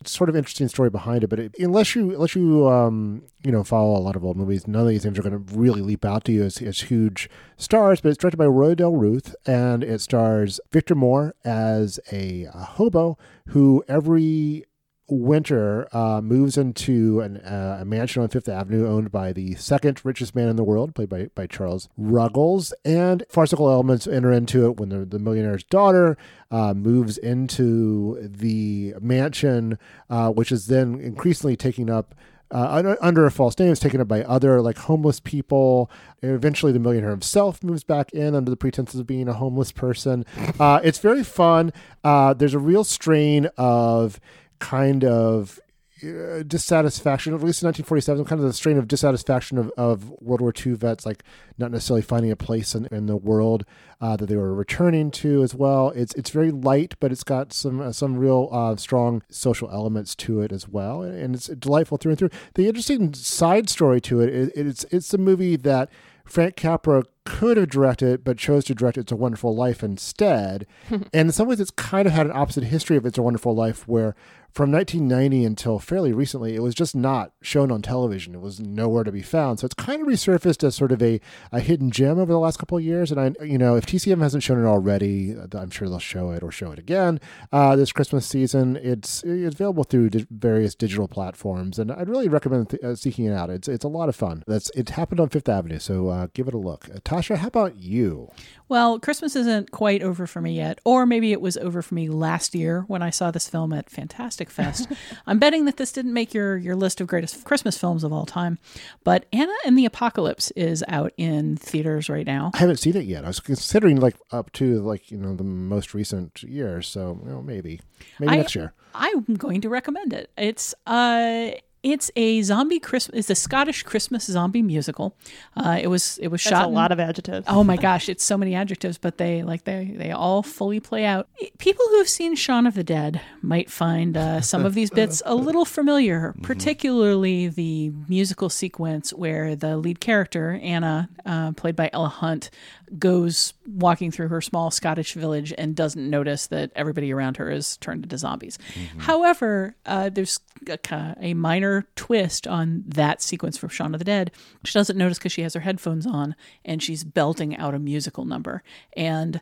It's sort of interesting story behind it, but it, unless you unless you um, you know follow a lot of old movies, none of these things are going to really leap out to you as, as huge stars. But it's directed by Roy Del Ruth, and it stars Victor Moore as a, a hobo who every Winter uh, moves into an, uh, a mansion on Fifth Avenue owned by the second richest man in the world, played by, by Charles Ruggles. And farcical elements enter into it when the, the millionaire's daughter uh, moves into the mansion, uh, which is then increasingly taking up. Uh, under a false name, is taken up by other like homeless people. And eventually, the millionaire himself moves back in under the pretenses of being a homeless person. Uh, it's very fun. there's a real strain of kind of uh, dissatisfaction, at least in 1947, kind of the strain of dissatisfaction of, of World War II vets, like not necessarily finding a place in, in the world uh, that they were returning to as well. It's it's very light, but it's got some uh, some real uh, strong social elements to it as well, and it's delightful through and through. The interesting side story to it, it it's it's a movie that Frank Capra could have directed, but chose to direct It's a Wonderful Life instead. and in some ways, it's kind of had an opposite history of It's a Wonderful Life, where from 1990 until fairly recently, it was just not shown on television. It was nowhere to be found. So it's kind of resurfaced as sort of a, a hidden gem over the last couple of years. And I, you know, if TCM hasn't shown it already, I'm sure they'll show it or show it again uh, this Christmas season. It's it's available through di- various digital platforms, and I'd really recommend th- uh, seeking it out. It's it's a lot of fun. That's it happened on Fifth Avenue, so uh, give it a look. Uh, Tasha, how about you? Well, Christmas isn't quite over for me yet, or maybe it was over for me last year when I saw this film at Fantastic Fest. I'm betting that this didn't make your your list of greatest Christmas films of all time, but Anna and the Apocalypse is out in theaters right now. I haven't seen it yet. I was considering like up to like you know the most recent year, so you know, maybe maybe I, next year. I'm going to recommend it. It's uh it's a zombie Christmas. It's a Scottish Christmas zombie musical. Uh, it was it was That's shot a in- lot of adjectives. Oh my gosh, it's so many adjectives, but they like they they all fully play out. People who have seen Shaun of the Dead might find uh, some of these bits a little familiar, particularly the musical sequence where the lead character Anna, uh, played by Ella Hunt, goes walking through her small Scottish village and doesn't notice that everybody around her is turned into zombies. However, uh, there's a, a minor twist on that sequence from Shaun of the Dead. She doesn't notice because she has her headphones on and she's belting out a musical number. And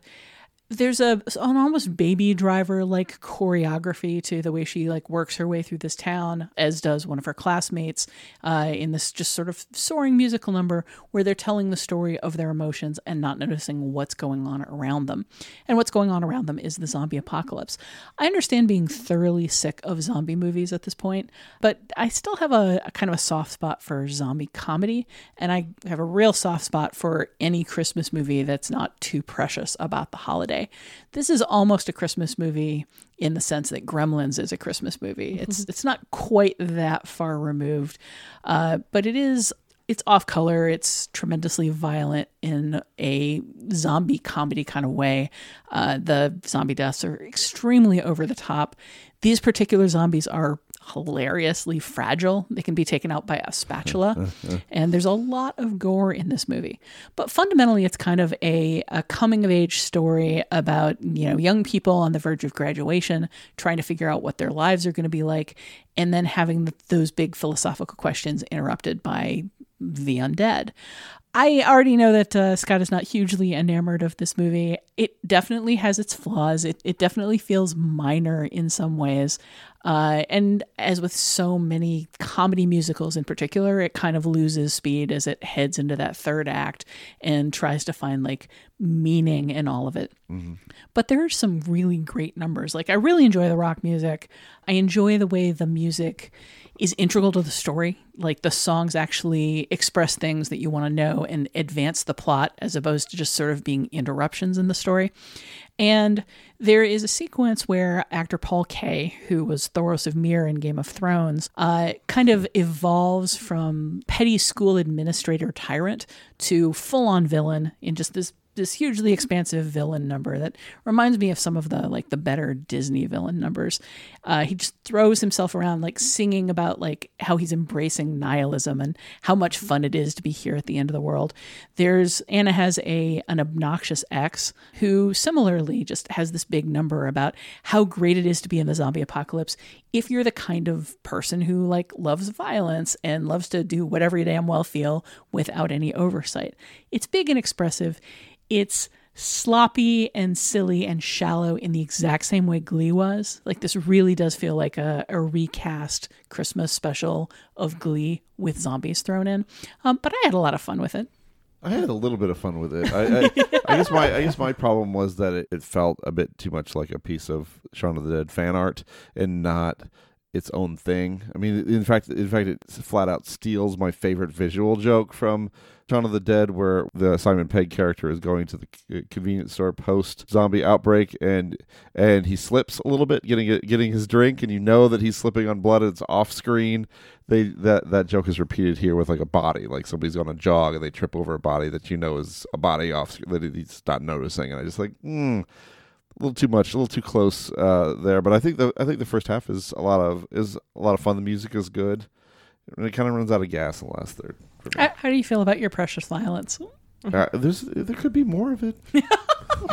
there's a an almost baby driver like choreography to the way she like works her way through this town as does one of her classmates uh, in this just sort of soaring musical number where they're telling the story of their emotions and not noticing what's going on around them. And what's going on around them is the zombie apocalypse. I understand being thoroughly sick of zombie movies at this point but i still have a, a kind of a soft spot for zombie comedy and i have a real soft spot for any christmas movie that's not too precious about the holiday this is almost a Christmas movie in the sense that Gremlins is a Christmas movie. It's it's not quite that far removed, uh, but it is it's off color. It's tremendously violent in a zombie comedy kind of way. Uh, the zombie deaths are extremely over the top. These particular zombies are hilariously fragile. They can be taken out by a spatula. and there's a lot of gore in this movie. But fundamentally, it's kind of a, a coming of age story about, you know, young people on the verge of graduation trying to figure out what their lives are going to be like, and then having those big philosophical questions interrupted by the undead. I already know that uh, Scott is not hugely enamored of this movie. It definitely has its flaws. It, it definitely feels minor in some ways. Uh, and as with so many comedy musicals in particular, it kind of loses speed as it heads into that third act and tries to find like meaning in all of it. Mm-hmm. But there are some really great numbers. Like, I really enjoy the rock music. I enjoy the way the music is integral to the story. Like the songs actually express things that you want to know and advance the plot as opposed to just sort of being interruptions in the story. And there is a sequence where actor Paul Kaye, who was Thoros of Myr in Game of Thrones, uh, kind of evolves from petty school administrator tyrant to full on villain in just this this hugely expansive villain number that reminds me of some of the like the better Disney villain numbers. Uh, he just throws himself around like singing about like how he's embracing nihilism and how much fun it is to be here at the end of the world. There's Anna has a an obnoxious ex who similarly just has this big number about how great it is to be in the zombie apocalypse if you're the kind of person who like loves violence and loves to do whatever you damn well feel without any oversight. It's big and expressive. It's sloppy and silly and shallow in the exact same way Glee was. Like this really does feel like a, a recast Christmas special of Glee with zombies thrown in. Um, but I had a lot of fun with it. I had a little bit of fun with it. I, I, I guess my I guess my problem was that it, it felt a bit too much like a piece of Shaun of the Dead fan art and not its own thing. I mean, in fact, in fact, it flat out steals my favorite visual joke from Shaun of the Dead, where the Simon Pegg character is going to the convenience store post zombie outbreak, and and he slips a little bit, getting getting his drink, and you know that he's slipping on blood. It's off screen. They that that joke is repeated here with like a body, like somebody's on a jog and they trip over a body that you know is a body off that he's not noticing, and I just like. Hmm a little too much, a little too close uh, there. But I think the I think the first half is a lot of is a lot of fun. The music is good. And it kind of runs out of gas in the last third. How, how do you feel about your precious violence? Uh, there's there could be more of it.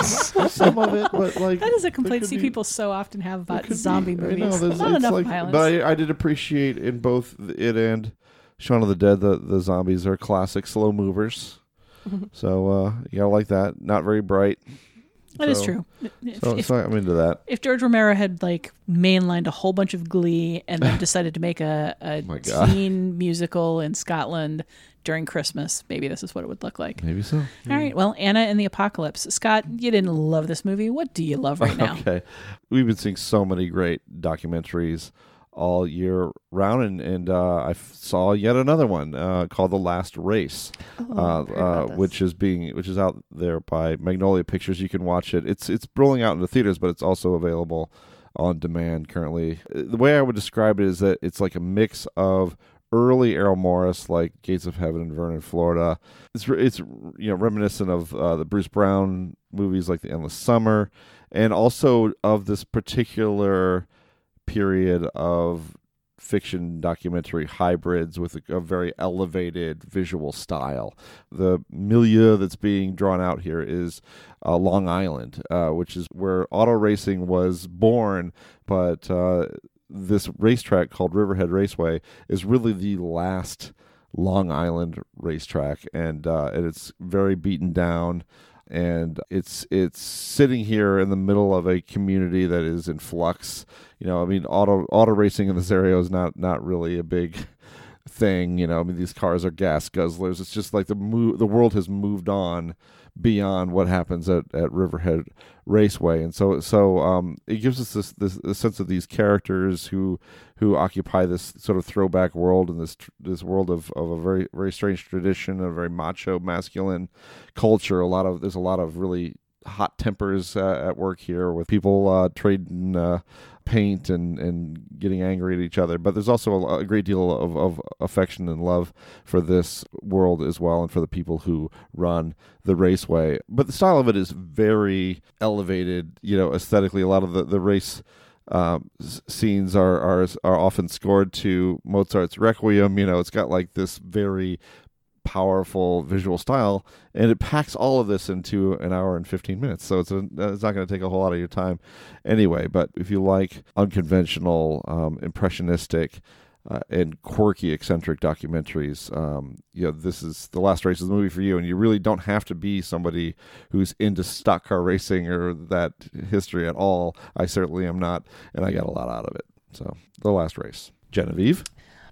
Some of it, but like that is a there complaint could see be- people so often have about could be- zombie I movies. know, there's- Not it's enough like- violence. But I, I did appreciate in both it and Shaun of the Dead the the zombies are classic slow movers. so uh, you gotta like that. Not very bright. That is So- true. If- So, if- so I'm into that. if George Romero had like mainlined a whole bunch of Glee and then decided to make a, a oh God. teen musical in Scotland during Christmas, maybe this is what it would look like. Maybe so. All right. Well, Anna and the Apocalypse. Scott, you didn't love this movie. What do you love right now? Okay, we've been seeing so many great documentaries all year round, and and uh, I f- saw yet another one uh, called The Last Race, Oh, uh, I've heard about uh, which is being which is out there by Magnolia Pictures. You can watch it. It's it's rolling out into theaters, but it's also available on demand currently. Uh, The way I would describe it is that it's like a mix of early Errol Morris, like Gates of Heaven and Vernon, Florida. It's it's you know reminiscent of uh, the Bruce Brown movies like The Endless Summer, and also of this particular period of fiction documentary hybrids with a, a very elevated visual style. The milieu that's being drawn out here is uh, Long Island, uh, which is where auto racing was born, but uh, this racetrack called Riverhead Raceway is really the last Long Island racetrack, and uh, and it's very beaten down and it's it's sitting here in the middle of a community that is in flux. You know, I mean, auto auto racing in this area is not not really a big thing. You know, I mean, these cars are gas guzzlers. It's just like the the world has moved on beyond what happens at, at Riverhead Raceway, and so so um, it gives us this this, this sense of these characters who who occupy this sort of throwback world and this this world of, of a very very strange tradition, a very macho masculine culture. A lot of there's a lot of really hot tempers uh, at work here with people uh, trading uh, paint and, and getting angry at each other. But there's also a, a great deal of, of affection and love for this world as well and for the people who run the raceway. But the style of it is very elevated, you know, aesthetically. A lot of the, the race um, scenes are, are are often scored to Mozart's Requiem. You know, it's got like this very powerful visual style, and it packs all of this into an hour and 15 minutes. So it's, a, it's not going to take a whole lot of your time anyway. But if you like unconventional, um, impressionistic, uh, and quirky, eccentric documentaries, um, you know, this is the last race of the movie for you. And you really don't have to be somebody who's into stock car racing or that history at all. I certainly am not, and I got a lot out of it. So, the last race, Genevieve.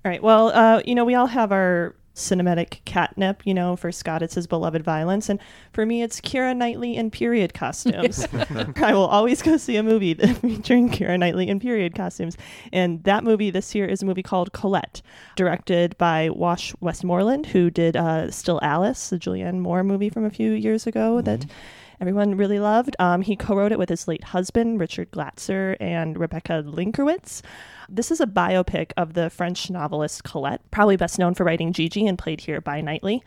All right. Well, uh, you know, we all have our cinematic catnip. You know, for Scott, it's his beloved violence, and for me, it's Keira Knightley in period costumes. I will always go see a movie featuring Keira Knightley in period costumes, and that movie this year is a movie called Colette, directed by Wash Westmoreland, who did uh, Still Alice, the Julianne Moore movie from a few years ago that everyone really loved. Um, he co wrote it with his late husband, Richard Glatzer, and Rebecca Lenkiewicz. This is a biopic of the French novelist Colette, probably best known for writing Gigi and played here by Knightley.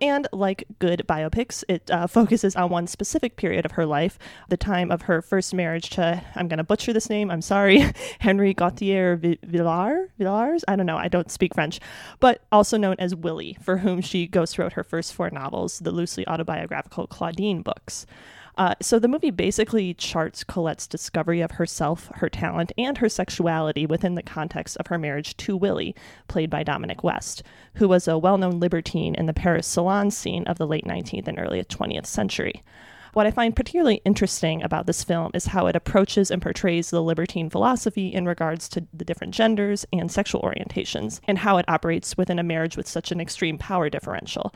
And like good biopics, it uh, focuses on one specific period of her life, the time of her first marriage to, I'm going to butcher this name, I'm sorry, Henry Gauthier Villars? Villars? I don't know, I don't speak French, but also known as Willie, for whom she ghostwrote her first four novels, the loosely autobiographical Claudine books. Uh, so the movie basically charts Colette's discovery of herself, her talent, and her sexuality within the context of her marriage to Willie, played by Dominic West, who was a well known libertine in the Paris salon scene of the late 19th and early 20th century. What I find particularly interesting about this film is how it approaches and portrays the libertine philosophy in regards to the different genders and sexual orientations, and how it operates within a marriage with such an extreme power differential.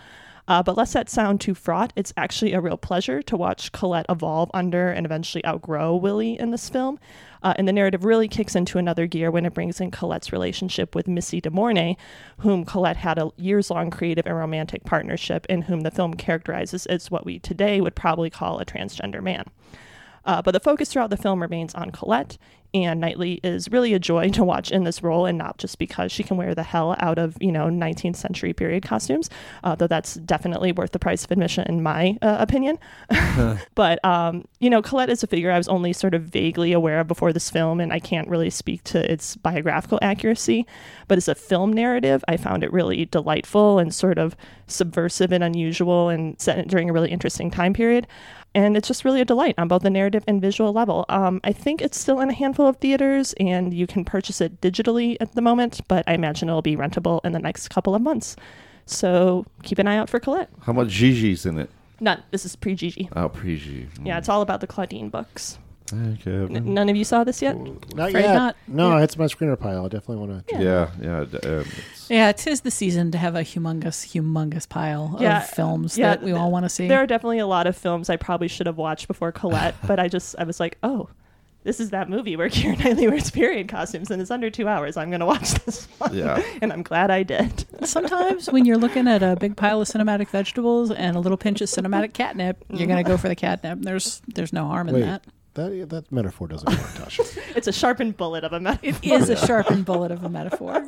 Uh, but lest that sound too fraught, it's actually a real pleasure to watch Colette evolve under and eventually outgrow Willie in this film. Uh, and the narrative really kicks into another gear when it brings in Colette's relationship with Missy de Morny, whom Colette had a years long creative and romantic partnership, and whom the film characterizes as what we today would probably call a transgender man. Uh, but the focus throughout the film remains on Colette, and Knightley is really a joy to watch in this role, and not just because she can wear the hell out of you know 19th century period costumes, uh, though that's definitely worth the price of admission in my uh, opinion. but um, you know, Colette is a figure I was only sort of vaguely aware of before this film, and I can't really speak to its biographical accuracy. But as a film narrative, I found it really delightful and sort of subversive and unusual, and set during a really interesting time period and it's just really a delight on both the narrative and visual level. Um, I think it's still in a handful of theaters, and you can purchase it digitally at the moment, but I imagine it'll be rentable in the next couple of months. So keep an eye out for Colette. How much Gigi's in it? None. This is pre Gigi. Oh, pre Gigi. Yeah, it's all about the Claudine books. Okay. N- none of you saw this yet? Not Afraid yet. not. No, it's my screener pile. I definitely want to. Yeah, yeah. d- um, it's- Yeah, tis the season to have a humongous, humongous pile Yeah, of films yeah, that we all want to see. There are definitely a lot of films I probably should have watched before Colette, but I just I was like, oh, this is that movie where Keira Knightley wears period costumes and it's under two hours. I'm gonna watch this one. Yeah. and I'm glad I did. Sometimes when you're looking at a big pile of cinematic vegetables and a little pinch of cinematic catnip, you're gonna go for the catnip. There's there's no harm in Wait, that. That that metaphor doesn't work, Tasha. it's a sharpened bullet of a metaphor. It is a sharpened bullet of a metaphor.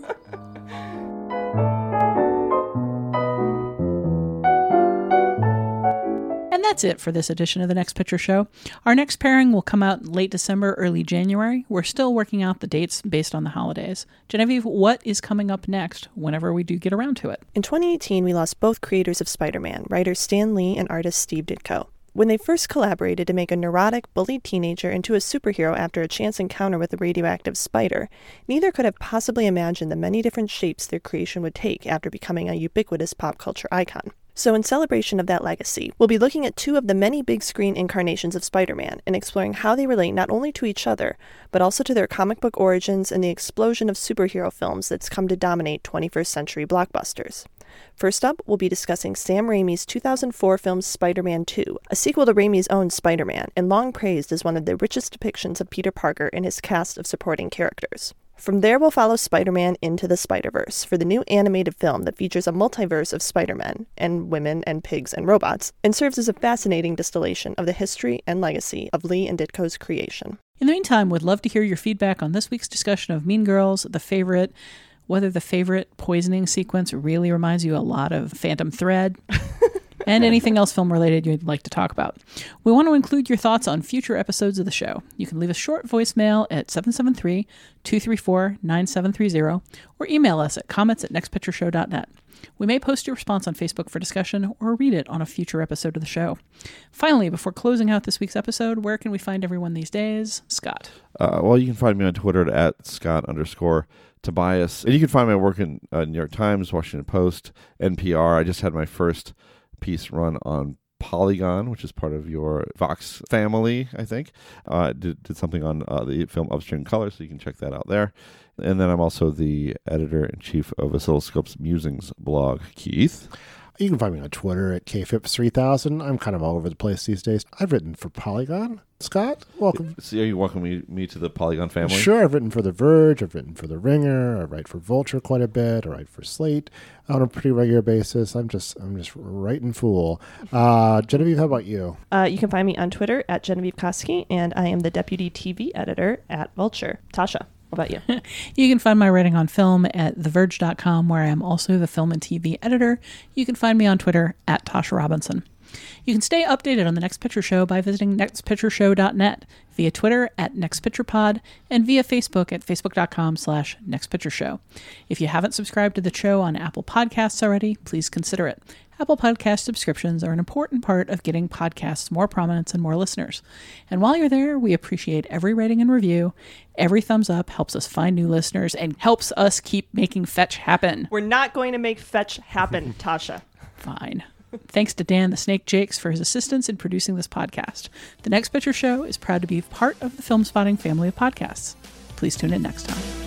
And that's it for this edition of the Next Picture Show. Our next pairing will come out late December, early January. We're still working out the dates based on the holidays. Genevieve, what is coming up next whenever we do get around to it? In 2018, we lost both creators of Spider Man, writer Stan Lee and artist Steve Ditko. When they first collaborated to make a neurotic, bullied teenager into a superhero after a chance encounter with a radioactive spider, neither could have possibly imagined the many different shapes their creation would take after becoming a ubiquitous pop culture icon. So, in celebration of that legacy, we'll be looking at two of the many big screen incarnations of Spider Man and exploring how they relate not only to each other, but also to their comic book origins and the explosion of superhero films that's come to dominate 21st century blockbusters. First up, we'll be discussing Sam Raimi's 2004 film Spider Man 2, a sequel to Raimi's own Spider Man, and long praised as one of the richest depictions of Peter Parker and his cast of supporting characters. From there, we'll follow Spider Man into the Spider Verse for the new animated film that features a multiverse of Spider Men and women and pigs and robots and serves as a fascinating distillation of the history and legacy of Lee and Ditko's creation. In the meantime, we'd love to hear your feedback on this week's discussion of Mean Girls, the favorite, whether the favorite poisoning sequence really reminds you a lot of Phantom Thread. and anything else film related you'd like to talk about. We want to include your thoughts on future episodes of the show. You can leave a short voicemail at 773 234 9730 or email us at comments at nextpictureshow.net. We may post your response on Facebook for discussion or read it on a future episode of the show. Finally, before closing out this week's episode, where can we find everyone these days? Scott. Uh, well, you can find me on Twitter at Scott underscore Tobias. And you can find my work in uh, New York Times, Washington Post, NPR. I just had my first piece run on Polygon, which is part of your Vox family, I think. Uh, did, did something on uh, the film Upstream Color, so you can check that out there. And then I'm also the editor in chief of Oscilloscope's Musings blog. Keith. You can find me on Twitter at kphipps3000. I'm kind of all over the place these days. I've written for Polygon. Scott, welcome. So are you welcoming me, me to the Polygon family? Sure, I've written for The Verge, I've written for The Ringer, I write for Vulture quite a bit, I write for Slate on a pretty regular basis. I'm just I'm just writing fool. Uh, Genevieve, how about you? Uh, you can find me on Twitter at Genevieve Koski, and I am the deputy TV editor at Vulture. Tasha. About you? you can find my writing on film at TheVerge.com, where I am also the film and TV editor. You can find me on Twitter at Tasha Robinson. You can stay updated on the Next Picture Show by visiting nextpictureshow.net, via Twitter at nextpicturepod, and via Facebook at facebook.com slash nextpictureshow. If you haven't subscribed to the show on Apple Podcasts already, please consider it. Apple Podcast subscriptions are an important part of getting podcasts more prominence and more listeners. And while you're there, we appreciate every rating and review. Every thumbs up helps us find new listeners and helps us keep making Fetch happen. We're not going to make Fetch happen, Tasha. Fine. Thanks to Dan the Snake Jakes for his assistance in producing this podcast. The Next Picture Show is proud to be part of the Filmspotting family of podcasts. Please tune in next time.